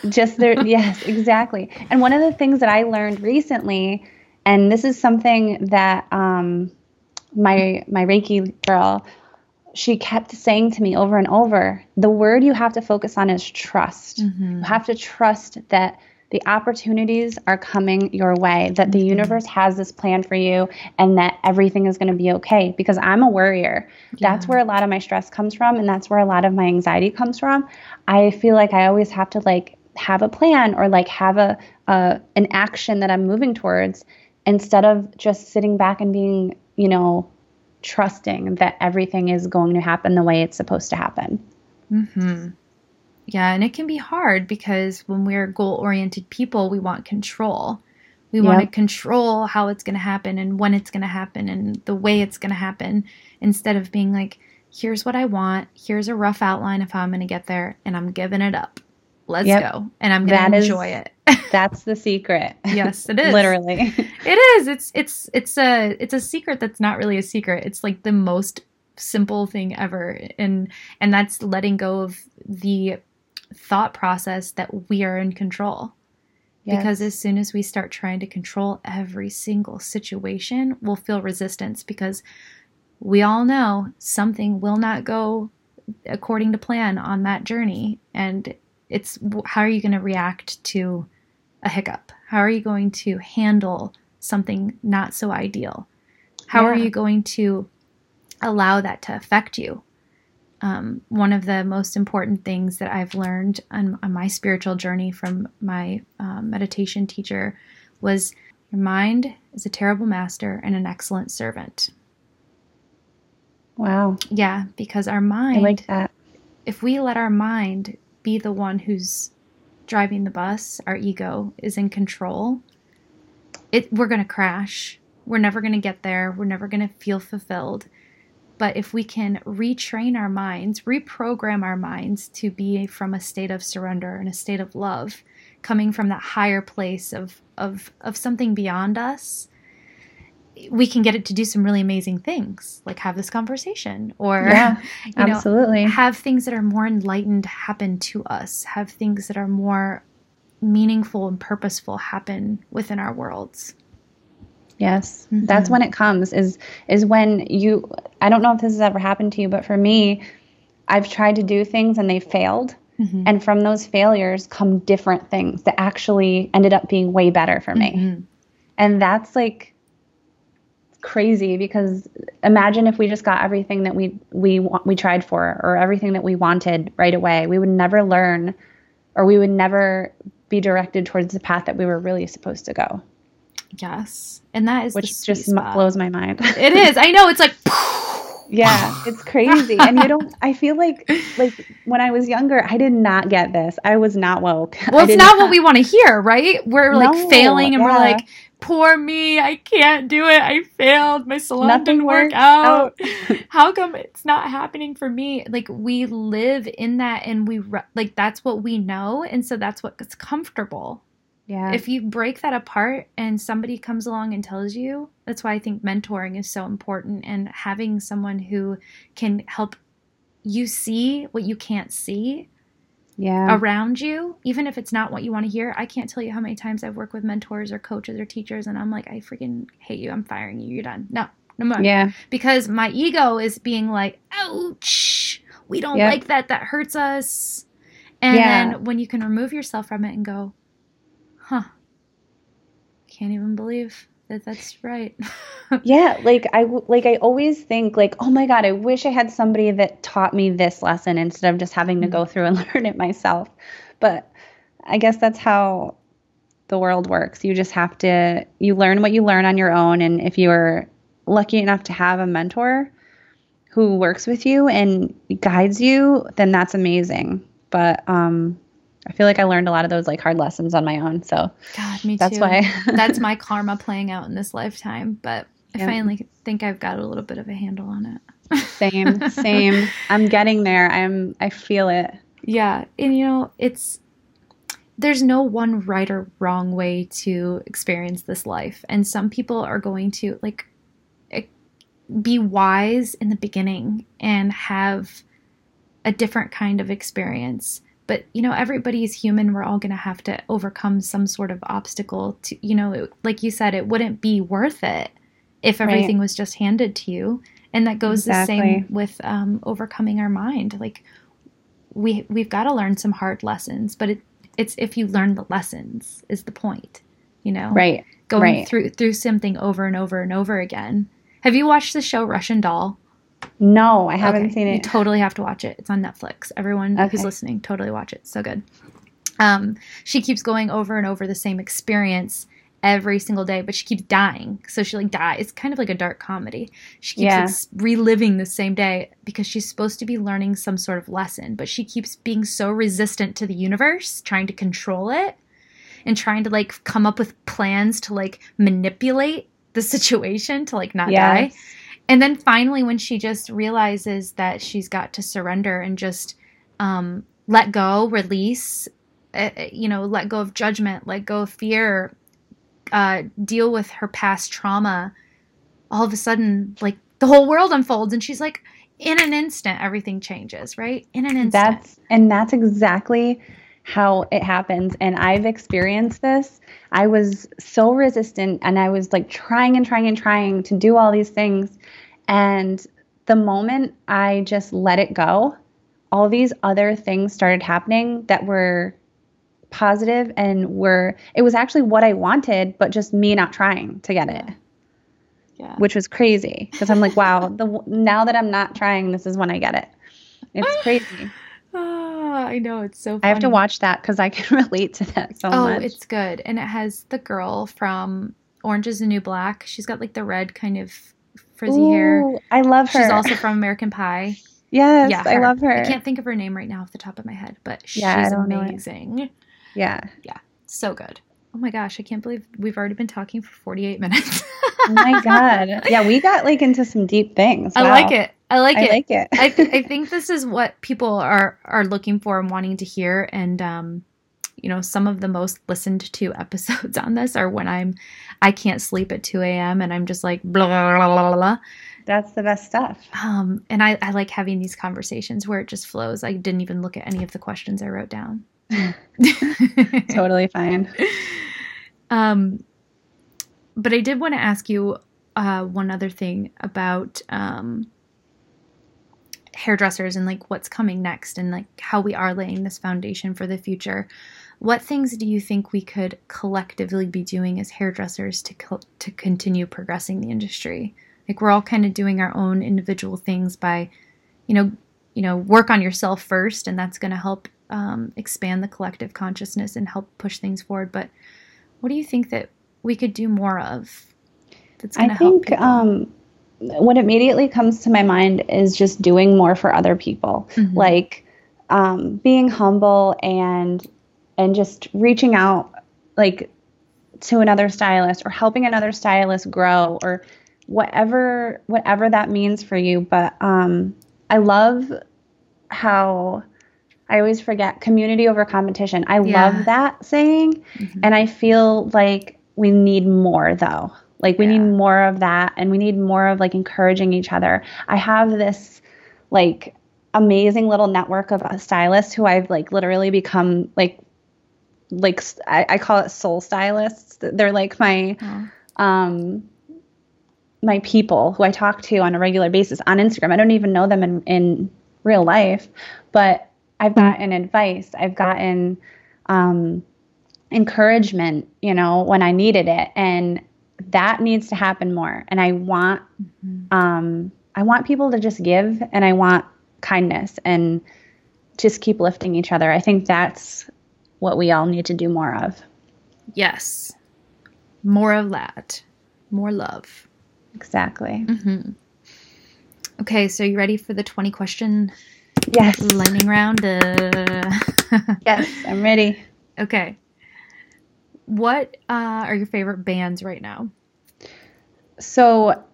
do. Just there. yes, exactly. And one of the things that I learned recently, and this is something that um, my, my Reiki girl, she kept saying to me over and over the word you have to focus on is trust. Mm-hmm. You have to trust that the opportunities are coming your way, that the mm-hmm. universe has this plan for you, and that everything is going to be okay. Because I'm a worrier. Yeah. That's where a lot of my stress comes from, and that's where a lot of my anxiety comes from. I feel like I always have to like have a plan or like have a, a an action that I'm moving towards instead of just sitting back and being, you know, trusting that everything is going to happen the way it's supposed to happen. Mm-hmm. Yeah, and it can be hard because when we're goal oriented people, we want control. We yep. want to control how it's going to happen and when it's going to happen and the way it's going to happen instead of being like, here's what I want, here's a rough outline of how I'm going to get there, and I'm giving it up. Let's yep. go. And I'm going to enjoy is, it. that's the secret. Yes, it is. Literally. It is. It's it's it's a it's a secret that's not really a secret. It's like the most simple thing ever and and that's letting go of the thought process that we are in control. Yes. Because as soon as we start trying to control every single situation, we'll feel resistance because we all know something will not go according to plan on that journey. And it's how are you going to react to a hiccup? How are you going to handle something not so ideal? How yeah. are you going to allow that to affect you? Um, one of the most important things that I've learned on, on my spiritual journey from my um, meditation teacher was your mind is a terrible master and an excellent servant. Wow. Yeah, because our mind, I like that. If we let our mind be the one who's driving the bus, our ego is in control, it we're going to crash. We're never going to get there. We're never going to feel fulfilled. But if we can retrain our minds, reprogram our minds to be from a state of surrender and a state of love, coming from that higher place of, of, of something beyond us, we can get it to do some really amazing things, like have this conversation or yeah, you know, absolutely. have things that are more enlightened happen to us, have things that are more meaningful and purposeful happen within our worlds. Yes. Mm-hmm. That's when it comes is is when you I don't know if this has ever happened to you, but for me, I've tried to do things and they failed. Mm-hmm. And from those failures come different things that actually ended up being way better for me. Mm-hmm. And that's like crazy because imagine if we just got everything that we we we tried for or everything that we wanted right away. We would never learn or we would never be directed towards the path that we were really supposed to go. Yes. And that is which just spot. blows my mind. it is. I know. It's like yeah, it's crazy. and you don't I feel like like when I was younger, I did not get this. I was not woke. Well, it's not, not, what we want to hear, right? We're like no, failing and yeah. we're like poor me. I can't do it. I failed. My salon Nothing didn't work out. out. How come it's not happening for me? Like we live in that and we re- like that's what we know and so that's what's comfortable. Yeah. If you break that apart and somebody comes along and tells you, that's why I think mentoring is so important and having someone who can help you see what you can't see yeah. around you, even if it's not what you want to hear. I can't tell you how many times I've worked with mentors or coaches or teachers, and I'm like, I freaking hate you. I'm firing you. You're done. No, no more. Yeah. Because my ego is being like, ouch, we don't Yep. like that. That hurts us. And Yeah. then when you can remove yourself from it and go, huh, can't even believe that that's right. Yeah, like I like I always think like, oh my god, I wish I had somebody that taught me this lesson instead of just having to go through and learn it myself. But I guess that's how the world works. You just have to you learn what you learn on your own and if you're lucky enough to have a mentor who works with you and guides you, then that's amazing. But um I feel like I learned a lot of those like hard lessons on my own. So God, me that's too. why that's my karma playing out in this lifetime. But I finally think I've got a little bit of a handle on it. same, same. I'm getting there. I'm I feel it. Yeah, and you know, it's there's no one right or wrong way to experience this life, and some people are going to like be wise in the beginning and have a different kind of experience. But you know, everybody's human. We're all going to have to overcome some sort of obstacle. To you know, it- like you said, it wouldn't be worth it if Right. everything was just handed to you. And that goes the same with um, overcoming our mind. Like we we've got to learn some hard lessons, but it, it's if you learn the lessons is the point. You know, Right. going right. through through something over and over and over again. Have you watched the show Russian Doll? No, I haven't Okay, seen it. You totally have to watch it. It's on Netflix. Everyone who's listening, totally watch it. So good. Um, she keeps going over and over the same experience every single day, but she keeps dying. So she like dies. It's kind of like a dark comedy. She keeps Yeah. like, reliving the same day because she's supposed to be learning some sort of lesson, but she keeps being so resistant to the universe, trying to control it and trying to like come up with plans to like manipulate the situation to like not die. And then finally, when she just realizes that she's got to surrender and just um, let go, release, uh, uh, you know, let go of judgment, let go of fear, uh, deal with her past trauma, all of a sudden, like the whole world unfolds. And she's like, in an instant, everything changes, right? In an instant. That's and that's exactly how it happens and I've experienced this. I was so resistant and I was like trying and trying and trying to do all these things and the moment I just let it go, all these other things started happening that were positive and were it was actually what I wanted but just me not trying to get it. yeah. which was crazy because I'm like, wow, the now that I'm not trying, this is when I get it. It's crazy. I know. It's so funny. I have to watch that because I can relate to that so Oh, much. it's good. And it has the girl from Orange is the New Black. She's got like the red kind of frizzy hair. Ooh, I love her. She's also from American Pie. yes, yeah, I love her. I can't think of her name right now off the top of my head, but she's Yeah, I don't know it. amazing. yeah. Yeah. So good. Oh my gosh, I can't believe we've already been talking for 48 minutes. Oh my god. Yeah, we got like into some deep things. I like it. I like I it. like it. I, th- I think this is what people are are looking for and wanting to hear and um you know some of the most listened to episodes on this are when i'm i can't sleep at 2 a.m and i'm just like blah blah blah blah blah That's the best stuff. um and I, I like having these conversations where it just flows i didn't even look at any of the questions i wrote down Totally fine. um but i did want to ask you uh one other thing about um hairdressers and like what's coming next and like how we are laying this foundation for the future what things do you think we could collectively be doing as hairdressers to co- to continue progressing the industry like we're all kind of doing our own individual things by you know you know work on yourself first and that's going to help um, expand the collective consciousness and help push things forward but what do you think that we could do more of that's going I to help think people? um, what immediately comes to my mind is just doing more for other people, Mhm. like um, being humble and and just reaching out, like to another stylist or helping another stylist grow or whatever whatever that means for you but um i love how i always forget community over competition i Yeah. love that saying Mhm. and i feel like we need more though like we Yeah. need more of that and we need more of like encouraging each other i have this like amazing little network of stylists who i've like literally become like like I call it soul stylists they're like my Oh. um my people who I talk to on a regular basis on Instagram. I don't even know them in, in real life, but I've gotten advice. I've gotten um, encouragement, you know, when I needed it. And that needs to happen more. And I want Mhm. um, I want people to just give and I want kindness and just keep lifting each other. I think that's what we all need to do more of. Yes. More of that. More love. Exactly. Mm-hmm. Okay, so you ready for the 20 question Yes. lightning round? Uh, Yes, I'm ready. okay. What uh, are your favorite bands right now? So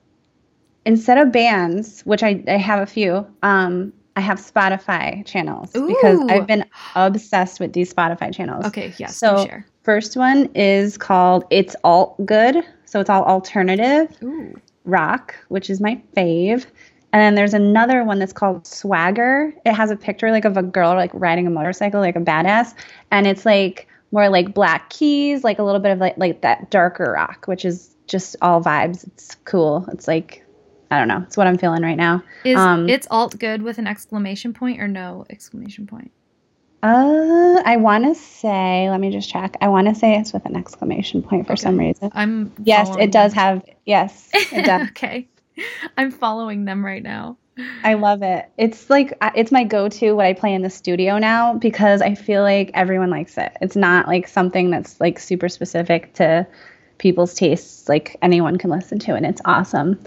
instead of bands, which I, I have a few, um, I have Spotify channels because I've been obsessed with these Spotify channels. Okay, yes, So first one is called It's All Good. So it's all alternative Ooh. rock, which is my fave. And then there's another one that's called Swagger. It has a picture like of a girl like riding a motorcycle, like a badass, and it's like more like Black Keys, like a little bit of like like that darker rock, which is just all vibes. It's cool. It's like I don't know. It's what I'm feeling right now. Is Um, it's alt good with an exclamation point or no exclamation point? Uh, I want to say. Let me just check. I want to say it's with an exclamation point for Okay. some reason. I'm Yes, it does have. Yes, it does. okay. I'm following them right now. I love it. It's like it's my go-to what I play in the studio now because I feel like everyone likes it. It's not like something that's like super specific to people's tastes. Like anyone can listen to it and it's awesome.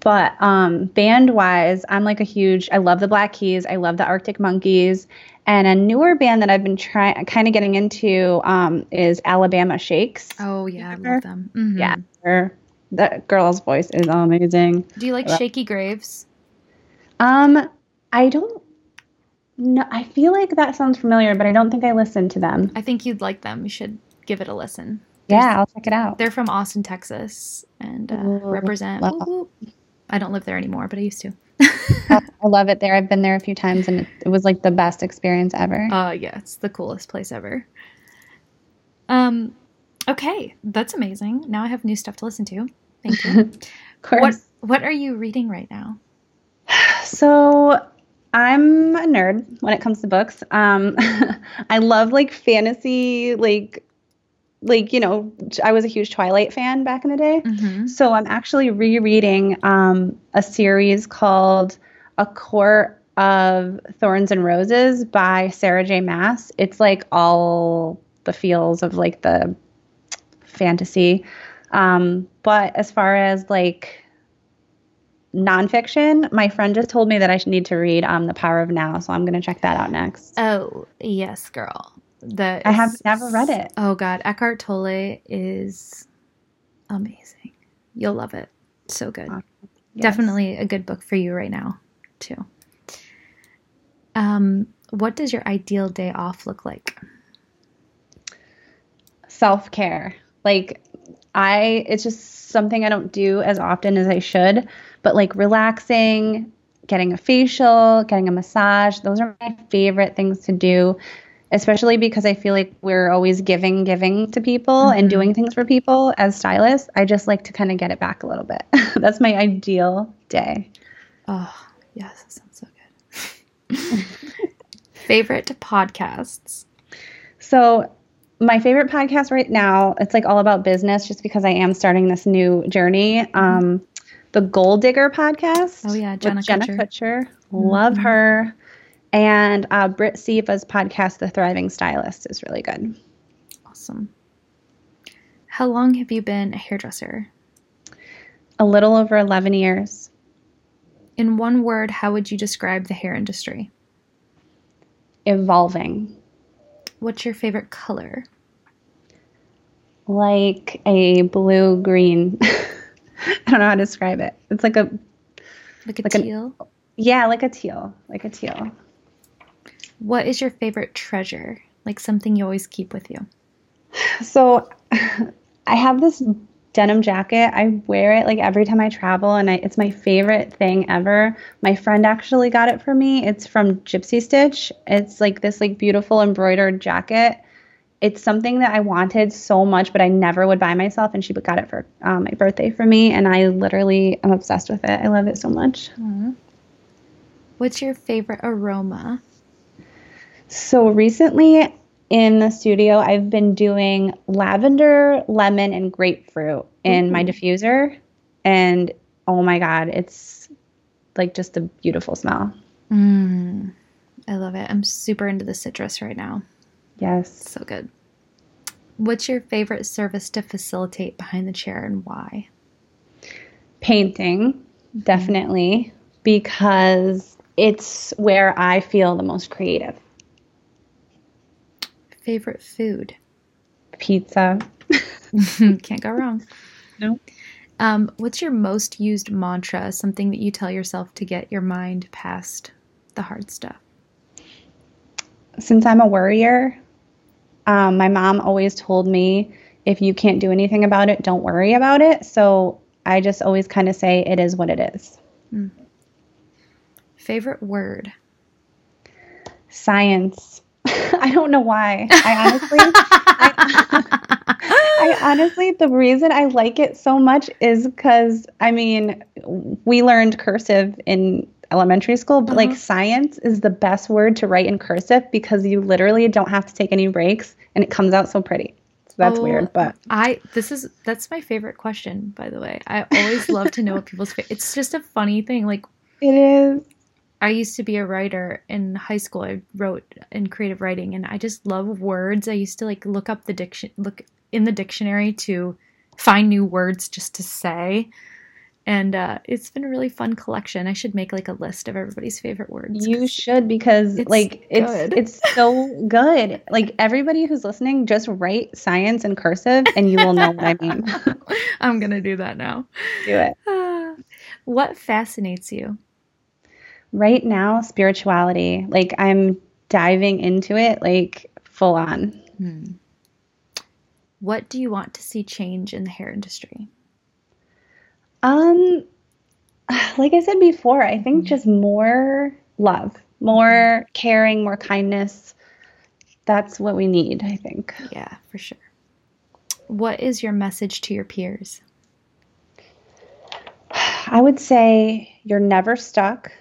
But um band-wise, I'm like a huge I love the Black Keys, I love the Arctic Monkeys, and a newer band that I've been trying kind of getting into um is Alabama Shakes. Oh yeah, I love them. Mhm. Yeah. That girl's voice is amazing. Do you like Shakey Graves? Um, I don't. know. I feel like that sounds familiar, but I don't think I listened to them. I think you'd like them. You should give it a listen. Yeah, I'll check it out. They're from Austin, Texas, and uh, Ooh, represent. love- whoop, whoop. I don't live there anymore, but I used to. I love it there. I've been there a few times, and it, was like the best experience ever. Uh, yeah, it's the coolest place ever. Um, okay, that's amazing. Now I have new stuff to listen to. Thank you. of course. what What are you reading right now? So I'm a nerd when it comes to books. Um, I love like fantasy, like like you know, I was a huge Twilight fan back in the day. Mm-hmm. So I'm actually rereading um, a series called A Court of Thorns and Roses by Sarah J. Maas. It's like all the feels of like the fantasy. Um, but as far as like nonfiction, my friend just told me that I should need to read um, The Power of Now. So I'm going to check that out next. Oh yes, girl. That I have never read it. Oh God, Eckhart Tolle is amazing. You'll love it. So good. Awesome. Yes. Definitely a good book for you right now, too. Um, what does your ideal day off look like? self care. Like I it's just something I don't do as often as I should, but like relaxing, getting a facial, getting a massage, those are my favorite things to do, especially because I feel like we're always giving giving to people and Mhm. doing things for people as stylists. I just like to kind of get it back a little bit. That's my ideal day. Oh, yes, that sounds so good. Favorite podcasts? So my favorite podcast right now, it's like all about business just because I am starting this new journey. Um, the Goal Digger podcast. Oh, yeah, Jenna Jenna Kutcher. Kutcher. Love Mhm. her. And uh, Britt Seva's podcast, The Thriving Stylist, is really good. Awesome. How long have you been a hairdresser? A little over 11 years. In one word, how would you describe the hair industry? Evolving. What's your favorite color? like a blue green. I don't know how to describe it. It's like a Like a Like teal? yeah, like a teal, like a teal. What is your favorite treasure? Like something you always keep with you? So I have this denim jacket. I wear it like every time I travel and I, it's my favorite thing ever. My friend actually got it for me. It's from Gypsy Stitch. It's like this like beautiful embroidered jacket. It's something that I wanted so much, but I never would buy myself. And she got it for um, my birthday for me, and I literally am obsessed with it. I love it so much. What's your favorite aroma? So recently in the studio, I've been doing lavender, lemon, and grapefruit in my diffuser. And oh my God, it's like just a beautiful smell. Mm, I love it. I'm super into the citrus right now. Yes. So good. What's your favorite service to facilitate behind the chair and why? Painting, definitely, because it's where I feel the most creative. Favorite food? Pizza. Can't go wrong. No. Um, what's your most used mantra? Something that you tell yourself to get your mind past the hard stuff. Since I'm a worrier, um, my mom always told me if you can't do anything about it, don't worry about it. So I just always kind of say it is what it is. Favorite word? Science. I don't know why. I honestly, I, I honestly, the reason I like it so much is because I mean, we learned cursive in elementary school, but like Uh-huh. science is the best word to write in cursive because you literally don't have to take any breaks and it comes out so pretty. So that's Oh, weird, but I this is that's my favorite question, by the way. I always love to know what people's fa- it's just a funny thing. Like it is. I used to be a writer in high school. I wrote in creative writing and I just love words. I used to like look up the diction look in the dictionary to find new words just to say. And uh, it's been a really fun collection. I should make like a list of everybody's favorite words. You should because It's like it's good. it's so good. Like everybody who's listening, just write science in cursive and you will know what I mean. I'm gonna do that now. Do it. What fascinates you? Right now, spirituality. Like I'm diving into it like full on. What do you want to see change in the hair industry? Um like I said before, I think just more love, more caring, more kindness. That's what we need, I think. Yeah, for sure. What is your message to your peers? I would say you're never stuck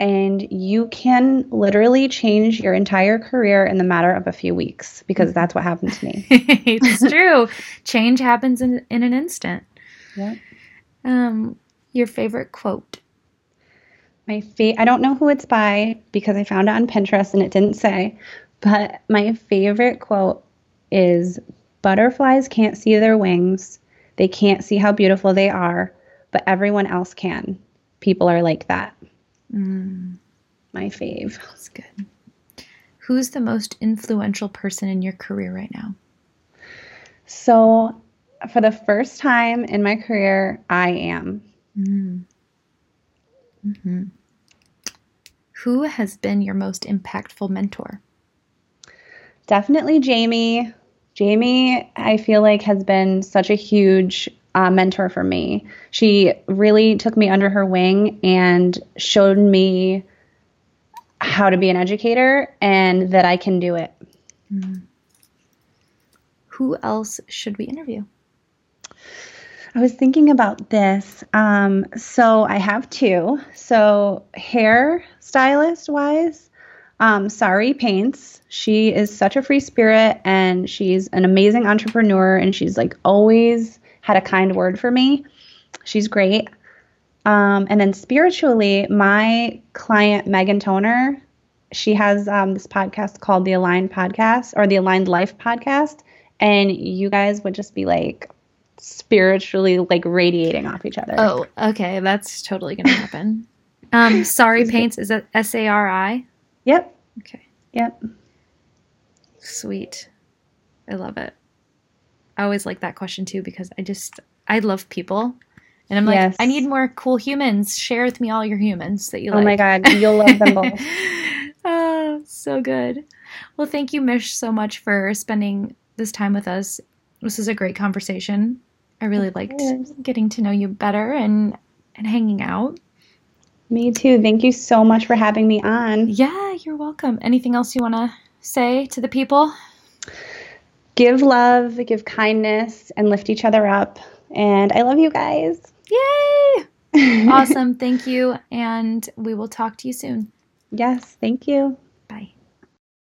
and you can literally change your entire career in the matter of a few weeks because that's what happened to me. it's true. Change happens in, in an instant. Yeah. Um, your favorite quote? My fa- I don't know who it's by because I found it on Pinterest and it didn't say, but my favorite quote is butterflies can't see their wings. They can't see how beautiful they are, but everyone else can. People are like that. My fave. That's good. Who's the most influential person in your career right now? So, for the first time in my career, I am. Mm-hmm. Mm-hmm. Who has been your most impactful mentor? Definitely Jamie. Jamie, I feel like, has been such a huge uh, mentor for me. She really took me under her wing and showed me how to be an educator and that I can do it. Mm-hmm. Who else should we interview? I was thinking about this. Um, so I have two. So hair stylist wise, um, Sari Paints. She is such a free spirit and she's an amazing entrepreneur and she's like always had a kind word for me. She's great. Um, and then spiritually, my client Megan Toner, she has um, this podcast called the Aligned Podcast or the Aligned Life Podcast, and you guys would just be like spiritually like radiating off each other. Oh, okay. That's totally going to happen. Um, Sari Paints, is that S A R I? Yep. Okay. Yep. Sweet. I love it. I always like that question too because I just I love people. And I'm like, Yes. I need more cool humans. Share with me all your humans that you Oh like. my God, you'll love them both. oh, so good. Well, thank you, Mish, so much for spending this time with us. This is a great conversation. I really liked getting to know you better and and hanging out. Me too. Thank you so much for having me on. Yeah, you're welcome. Anything else you want to say to the people? Give love, give kindness, and lift each other up. And I love you guys. Yay! Awesome. Thank you. And we will talk to you soon. Yes, thank you.